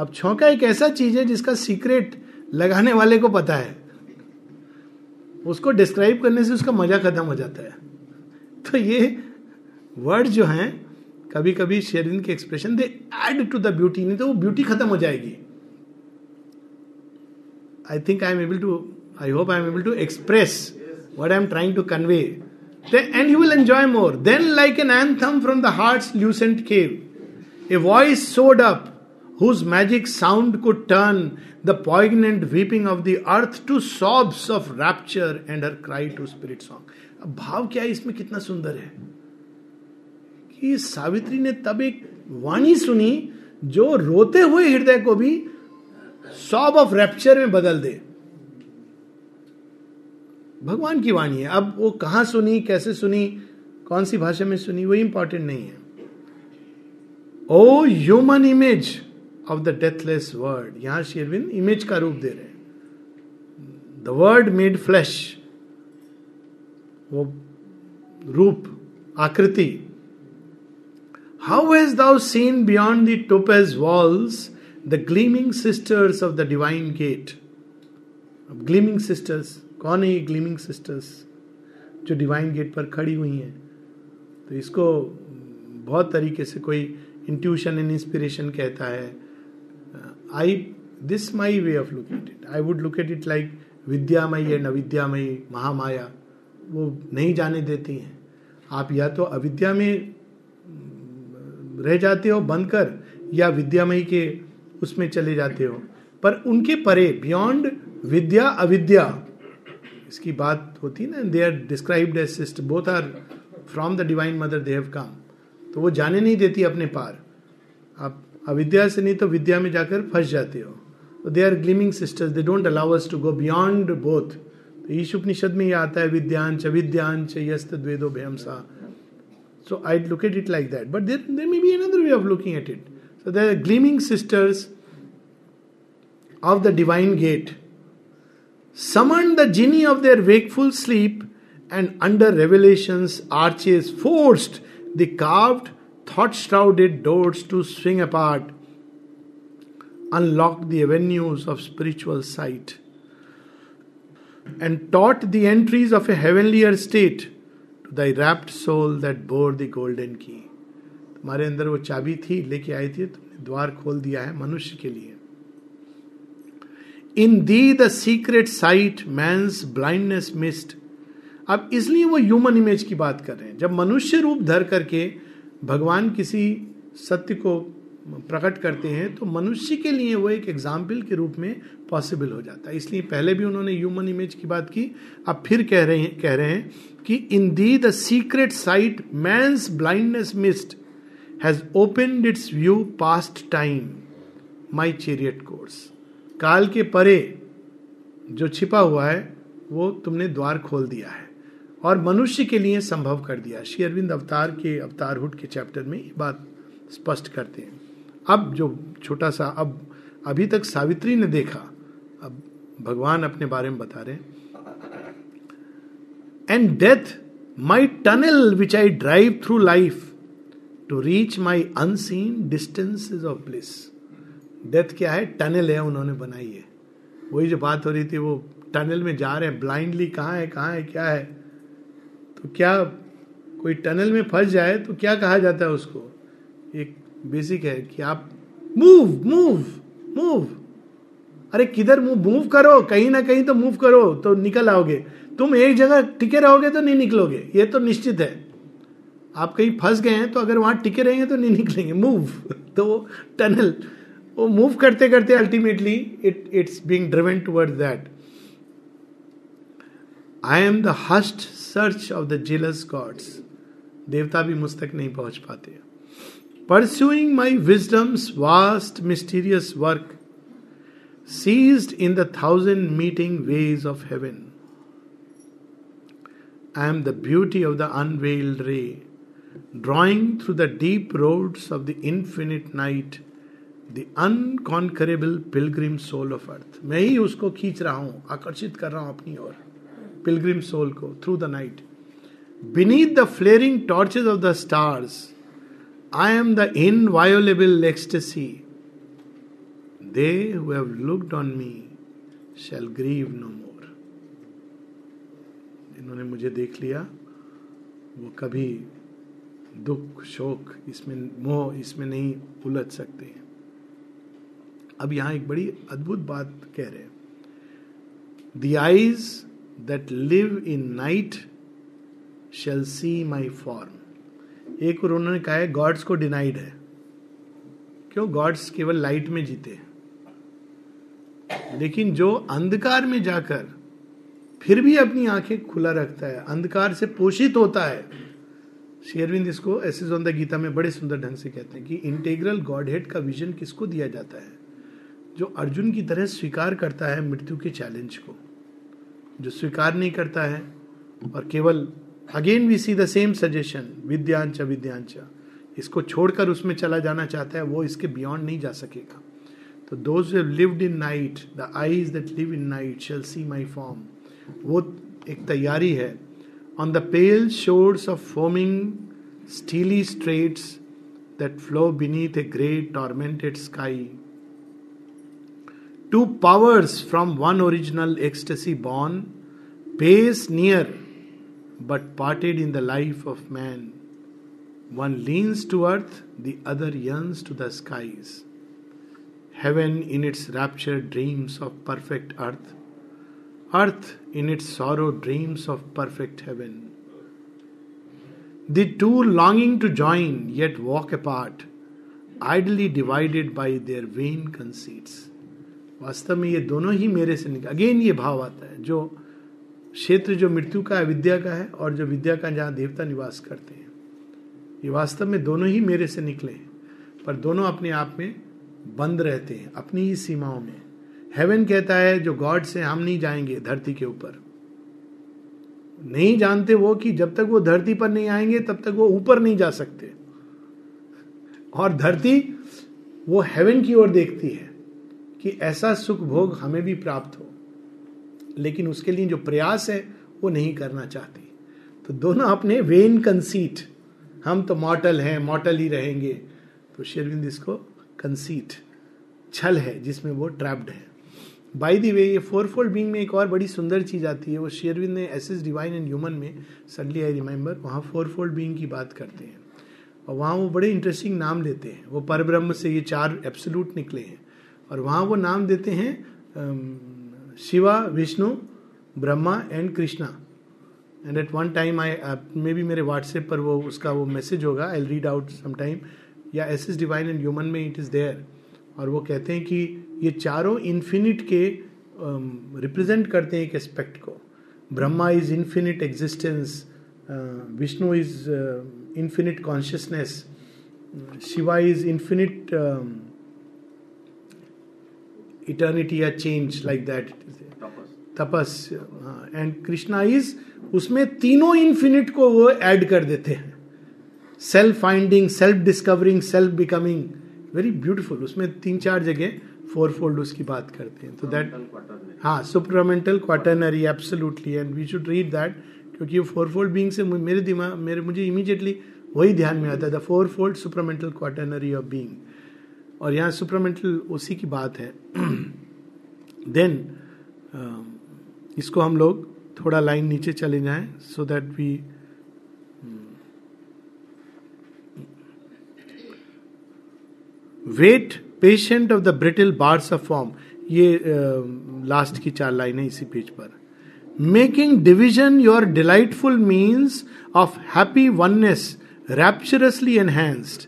अब छौका एक ऐसा चीज है जिसका सीक्रेट लगाने वाले को पता है उसको डिस्क्राइब करने से उसका मजा खत्म हो जाता है तो ये वर्ड जो हैं कभी कभी शेरिन के expression they add to the beauty नहीं तो वो ब्यूटी खत्म हो जाएगी I think I am able to I hope I am able to express what I am trying to convey and you will enjoy more then like an anthem from the heart lucent cave a voice soared up whose magic sound could turn the poignant weeping of the earth to sobs of rapture and her cry to spirit song अब भाव क्या है इसमें कितना सुंदर है कि सावित्री ने तब एक वाणी सुनी जो रोते हुए हृदय को भी सॉब ऑफ रेप्चर में बदल दे भगवान की वाणी है अब वो कहां सुनी कैसे सुनी कौन सी भाषा में सुनी वो इंपॉर्टेंट नहीं है O human image of the deathless word यहां शेरविंद इमेज का रूप दे रहे हैं द वर्ड मेड फ्लैश वो रूप आकृति how has thou seen beyond the topaz walls the gleaming sisters of the divine gate अब ग्लीमिंग सिस्टर्स कौन है ये ग्लीमिंग सिस्टर्स जो डिवाइन गेट पर खड़ी हुई हैं तो इसको बहुत तरीके से कोई इंट्यूशन एंड इंस्पिरेशन कहता है I this my way of look at it I would look at it like विद्यामयी and अविद्यामयी महामाया वो नहीं जाने देती हैं आप या तो अविद्या में रह जाते हो बंद कर या विद्यामयी के उसमें चले जाते हो पर उनके परे बियॉन्ड विद्या अविद्या इसकी बात होती है ना they are described as sisters both are from the divine mother they have तो वो जाने नहीं देती अपने पार आप अविद्या से नहीं तो विद्या में जाकर फंस जाते हो they are gleaming sisters they don't allow us to go beyond both तो ईशुपनिषद में ये आता है विद्यांश अविद्यांश यस्त द्वेदो भयम सा so I look at it like that but there there may be another way of looking at it so there gleaming sisters of the divine gate summon the genie of their wakeful sleep and under revelations arches forced the carved thought shrouded doors to swing apart, unlock the avenues of spiritual sight and taught the entries of a heavenlier state to thy rapt soul that bore the golden key. तुम्हारे अंदर वो चाबी थी लेके आई थी तुमने द्वार खोल दिया है मनुष्य के लिए in the the secret sight my blindness missed अब इसलिए वो ह्यूमन इमेज की बात कर रहे हैं जब मनुष्य रूप धर करके भगवान किसी सत्य को प्रकट करते हैं तो मनुष्य के लिए वो एक एग्जाम्पल के रूप में पॉसिबल हो जाता है इसलिए पहले भी उन्होंने ह्यूमन इमेज की बात की अब फिर कह रहे हैं कह रहे हैं कि in the the secret sight my blindness missed has open its view past time my chariot course काल के परे जो छिपा हुआ है वो तुमने द्वार खोल दिया है और मनुष्य के लिए संभव कर दिया श्री अरविंद अवतार के अवतारहुड के चैप्टर में ये बात स्पष्ट करते हैं अब जो छोटा सा अब अभी तक सावित्री ने देखा अब भगवान अपने बारे में बता रहे and death my tunnel which I drive through life to reach my unseen distance of bliss death क्या है टनल है उन्होंने बनाई है वही जो बात हो रही थी वो टनल में जा रहे हैं ब्लाइंडली कहाँ है कहाँ है क्या है तो क्या कोई टनल में फंस जाए तो क्या कहा जाता है उसको एक बेसिक है कि आप मूव मूव मूव अरे किधर मूव मूव करो कहीं ना कहीं तो मूव करो तो निकल आओगे तुम एक जगह टिके रहोगे तो नहीं निकलोगे ये तो निश्चित है आप कहीं फंस गए हैं तो अगर वहां टिके रहेंगे तो नहीं निकलेंगे मूव तो वो टनल वो मूव करते करते ultimately it it's being driven toward that I am the hushed search of the jealous gods देवता भी मुझ तक नहीं पहुंच पाते pursuing my wisdom's vast, mysterious work, seized in the thousand meeting ways of heaven. I am the beauty of the unveiled ray, drawing through the deep roads of the infinite night the unconquerable pilgrim soul of earth मैं ही उसको खींच रहा हूं आकर्षित कर रहा हूं अपनी ओर पिलग्रिम सोल को through the night beneath the flaring torches of the stars I am the inviolable ecstasy they have looked on me shall grieve no more इन्होंने मुझे देख लिया वो कभी दुख शोक इसमें मोह इसमें नहीं उलझ सकते हैं अब यहां एक बड़ी अद्भुत बात कह रहे हैं the eyes that live in night shall see my form एक और उन्होंने कहा है गॉड्स को डिनाइड है क्यों गॉड्स केवल लाइट में जीते लेकिन जो अंधकार में जाकर फिर भी अपनी आंखें खुला रखता है अंधकार से पोषित होता है शेयरविंद इसको ऑन द गीता में बड़े सुंदर ढंग से कहते हैं कि इंटेग्रल गॉड हेड का विजन किसको दिया जाता है जो अर्जुन की तरह स्वीकार करता है मृत्यु के चैलेंज को जो स्वीकार नहीं करता है और केवल again we see the same suggestion विद्यांश विद्यांश इसको छोड़कर उसमें चला जाना चाहता है वो इसके बियॉन्ड नहीं जा सकेगा तो those lived in night the eyes that live in night shall see my form वो एक तैयारी है on the pale shores of foaming steely straits that flow beneath a great tormented sky two powers from one original ecstasy born pace near but parted in the life of man. One leans to earth, the other yearns to the skies. Heaven in its rapture dreams of perfect earth. Earth in its sorrow dreams of perfect heaven. The two longing to join yet walk apart, idly divided by their vain conceits. वास्तव में ये दोनों ही मेरे से निकल again ये भाव आता है जो क्षेत्र जो मृत्यु का है विद्या का है और जो विद्या का जहाँ देवता निवास करते हैं ये वास्तव में दोनों ही मेरे से निकले हैं पर दोनों अपने आप में बंद रहते हैं अपनी ही सीमाओं में हेवन कहता है जो गॉड से हम नहीं जाएंगे धरती के ऊपर नहीं जानते वो कि जब तक वो धरती पर नहीं आएंगे तब तक वो ऊपर नहीं जा सकते और धरती वो हेवन की ओर देखती है कि ऐसा सुख भोग हमें भी प्राप्त हो लेकिन उसके लिए जो प्रयास है वो नहीं करना चाहती तो दोनों अपने वेन कंसीट हम तो मॉटल हैं मॉटल ही रहेंगे तो शेरविंद इसको कंसीट छल है जिसमें वो ट्रैप्ड है बाई दी वे ये फोर फोल्ड बींग में एक और बड़ी सुंदर चीज़ आती है वो शेरविंद ने as as divine and human में सडली आई रिमेंबर वहाँ फोर फोल्ड बींग की बात करते हैं और वहाँ वो बड़े इंटरेस्टिंग नाम लेते हैं वो परब्रह्म से ये चार एब्सोलूट निकले हैं और वहाँ वो नाम देते हैं Shiva Vishnu Brahma and Krishna and at one time I maybe मेरे व्हाट्सएप पर वो उसका वो मैसेज होगा आई रीड आउट समटाइम या as is divine and human में इट इज़ देयर और वो कहते हैं कि ये चारों इन्फिनिट के रिप्रेजेंट um, करते हैं एक एस्पेक्ट को Brahma is infinite existence Vishnu is infinite consciousness Shiva is infinite eternity या change like that tapas and Krishna is उसमें तीनों इन्फिनिट को वो ऐड कर देते हैं self finding self discovering self becoming very beautiful उसमें तीन चार जगह फोर फोल्ड उसकी बात करते हैं तो दैट हाँ supramental quaternary absolutely and we should read that क्योंकि फोर फोल्ड बींग से मेरे दिमाग मेरे मुझे इमीजिएटली वही ध्यान में आता है the four fold supramental quaternary of being और यहाँ सुपरामेंटल ओसी की बात है देन uh, इसको हम लोग थोड़ा लाइन नीचे चले जाएं so that we wait patient of the brittle bars of form ये लास्ट uh, की चार लाइन है इसी पेज पर making division your delightful means of happy oneness rapturously enhanced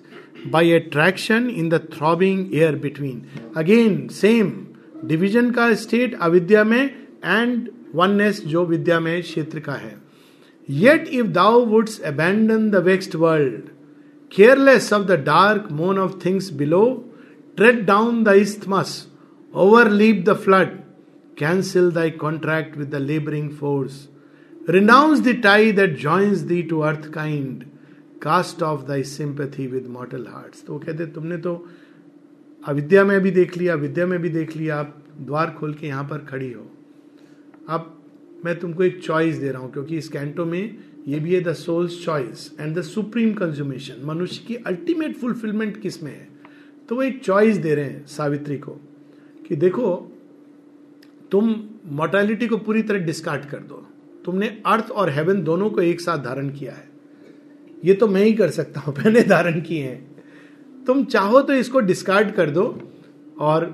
by attraction in the throbbing air between. Again, same division ka state avidya and oneness jo vidya mein kshetra ka Yet if thou wouldst abandon the vexed world, careless of the dark moan of things below, tread down the isthmus, overleap the flood, cancel thy contract with the laboring force, renounce the tie that joins thee to earth kind. Cast of thy sympathy with mortal heart तो वो कहते तुमने तो अविद्या में भी देख लिया विद्या में भी देख लिया आप द्वार खोल के यहाँ पर खड़ी हो अब मैं तुमको एक चॉइस दे रहा हूँ क्योंकि इस कैंटो में ये भी है the soul's choice and the supreme consummation मनुष्य की अल्टीमेट फुलफिलमेंट किस में है तो वो एक चॉइस दे रहे हैं सावित्री को कि देखो तुम मोर्टैलिटी को पूरी तरह डिस्कार्ड कर दो तुमने अर्थ और हेवन दोनों को एक साथ धारण किया है ये तो मैं ही कर सकता हूं मैंने धारण किए हैं तुम चाहो तो इसको डिस्कार्ड कर दो और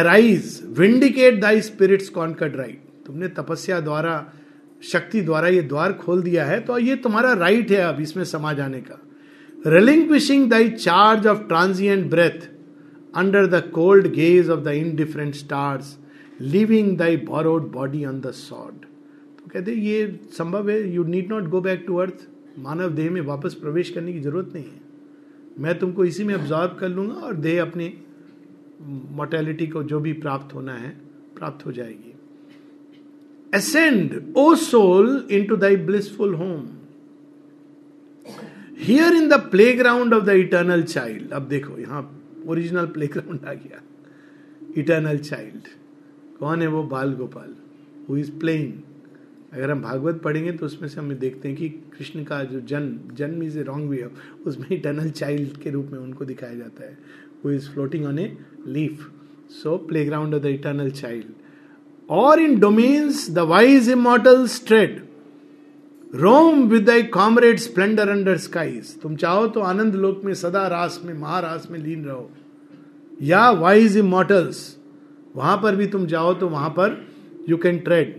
arise vindicate thy spirit's conquered right तुमने तपस्या द्वारा शक्ति द्वारा ये द्वार खोल दिया है तो ये तुम्हारा राइट है अब इसमें समा जाने का reeling thy charge of transient breath under the cold gaze of the indifferent stars living thy borrowed body on the sod कहते ये संभव है you need not go back to earth मानव देह में वापस प्रवेश करने की जरूरत नहीं है मैं तुमको इसी में ऑब्जॉर्व कर लूँगा और देह अपने मोटेलिटी को जो भी प्राप्त होना है प्राप्त हो जाएगी ascend O soul into thy blissful home here in the playground of the eternal child अब देखो यहाँ ओरिजिनल प्ले ग्राउंड आ गया इटर्नल चाइल्ड कौन है वो Bal Gopal who is playing अगर हम भागवत पढ़ेंगे तो उसमें से हमें देखते हैं कि कृष्ण का जो जन्म जन्म is a wrong way of उसमें इटर्नल चाइल्ड के रूप में उनको दिखाया जाता है वो is floating on a leaf so playground of the eternal child और in domains the wise immortal strayed roam with thy comrade splendour under skies तुम चाहो तो आनंद लोक में सदा रास में महारास में लीन रहो या वाइज इमोटल्स वहां पर भी तुम जाओ तो वहां पर you can tread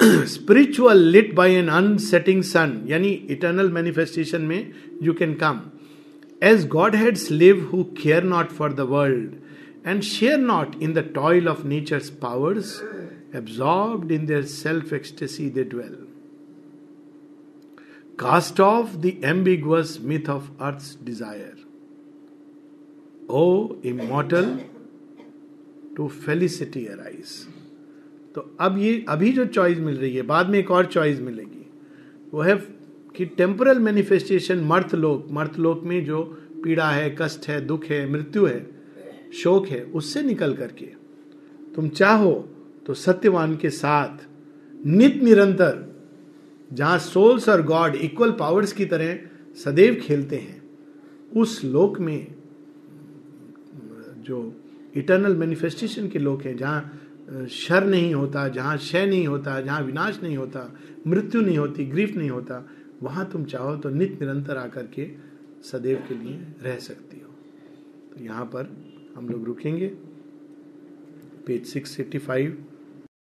spiritual lit by an unsetting sun, yani eternal manifestation mein you can come. As Godheads live who care not for the world and share not in the toil of nature's powers, absorbed in their self-ecstasy they dwell. Cast off the ambiguous myth of earth's desire. O immortal, to felicity arise. तो अब ये अभी जो choice मिल रही है बाद में एक और चॉइस मिलेगी वो है कि टेम्पोरल मैनिफेस्टेशन मर्थ लोक मर्थ लोक में जो पीड़ा है कष्ट है दुख है मृत्यु है शोक है उससे निकल करके तुम चाहो तो सत्यवान के साथ नित निरंतर जहां सोल्स और गॉड इक्वल पावर्स की तरह सदैव खेलते हैं उस लोक में जो इटर्नल मैनिफेस्टेशन के लोक हैं जहाँ शर नहीं होता जहाँ क्षय नहीं होता जहाँ विनाश नहीं होता मृत्यु नहीं होती ग्रीफ नहीं होता वहाँ तुम चाहो तो नित्य निरंतर आकर के सदैव के लिए रह सकती हो तो यहाँ पर हम लोग रुकेंगे पेज सिक्स एट्टी फाइव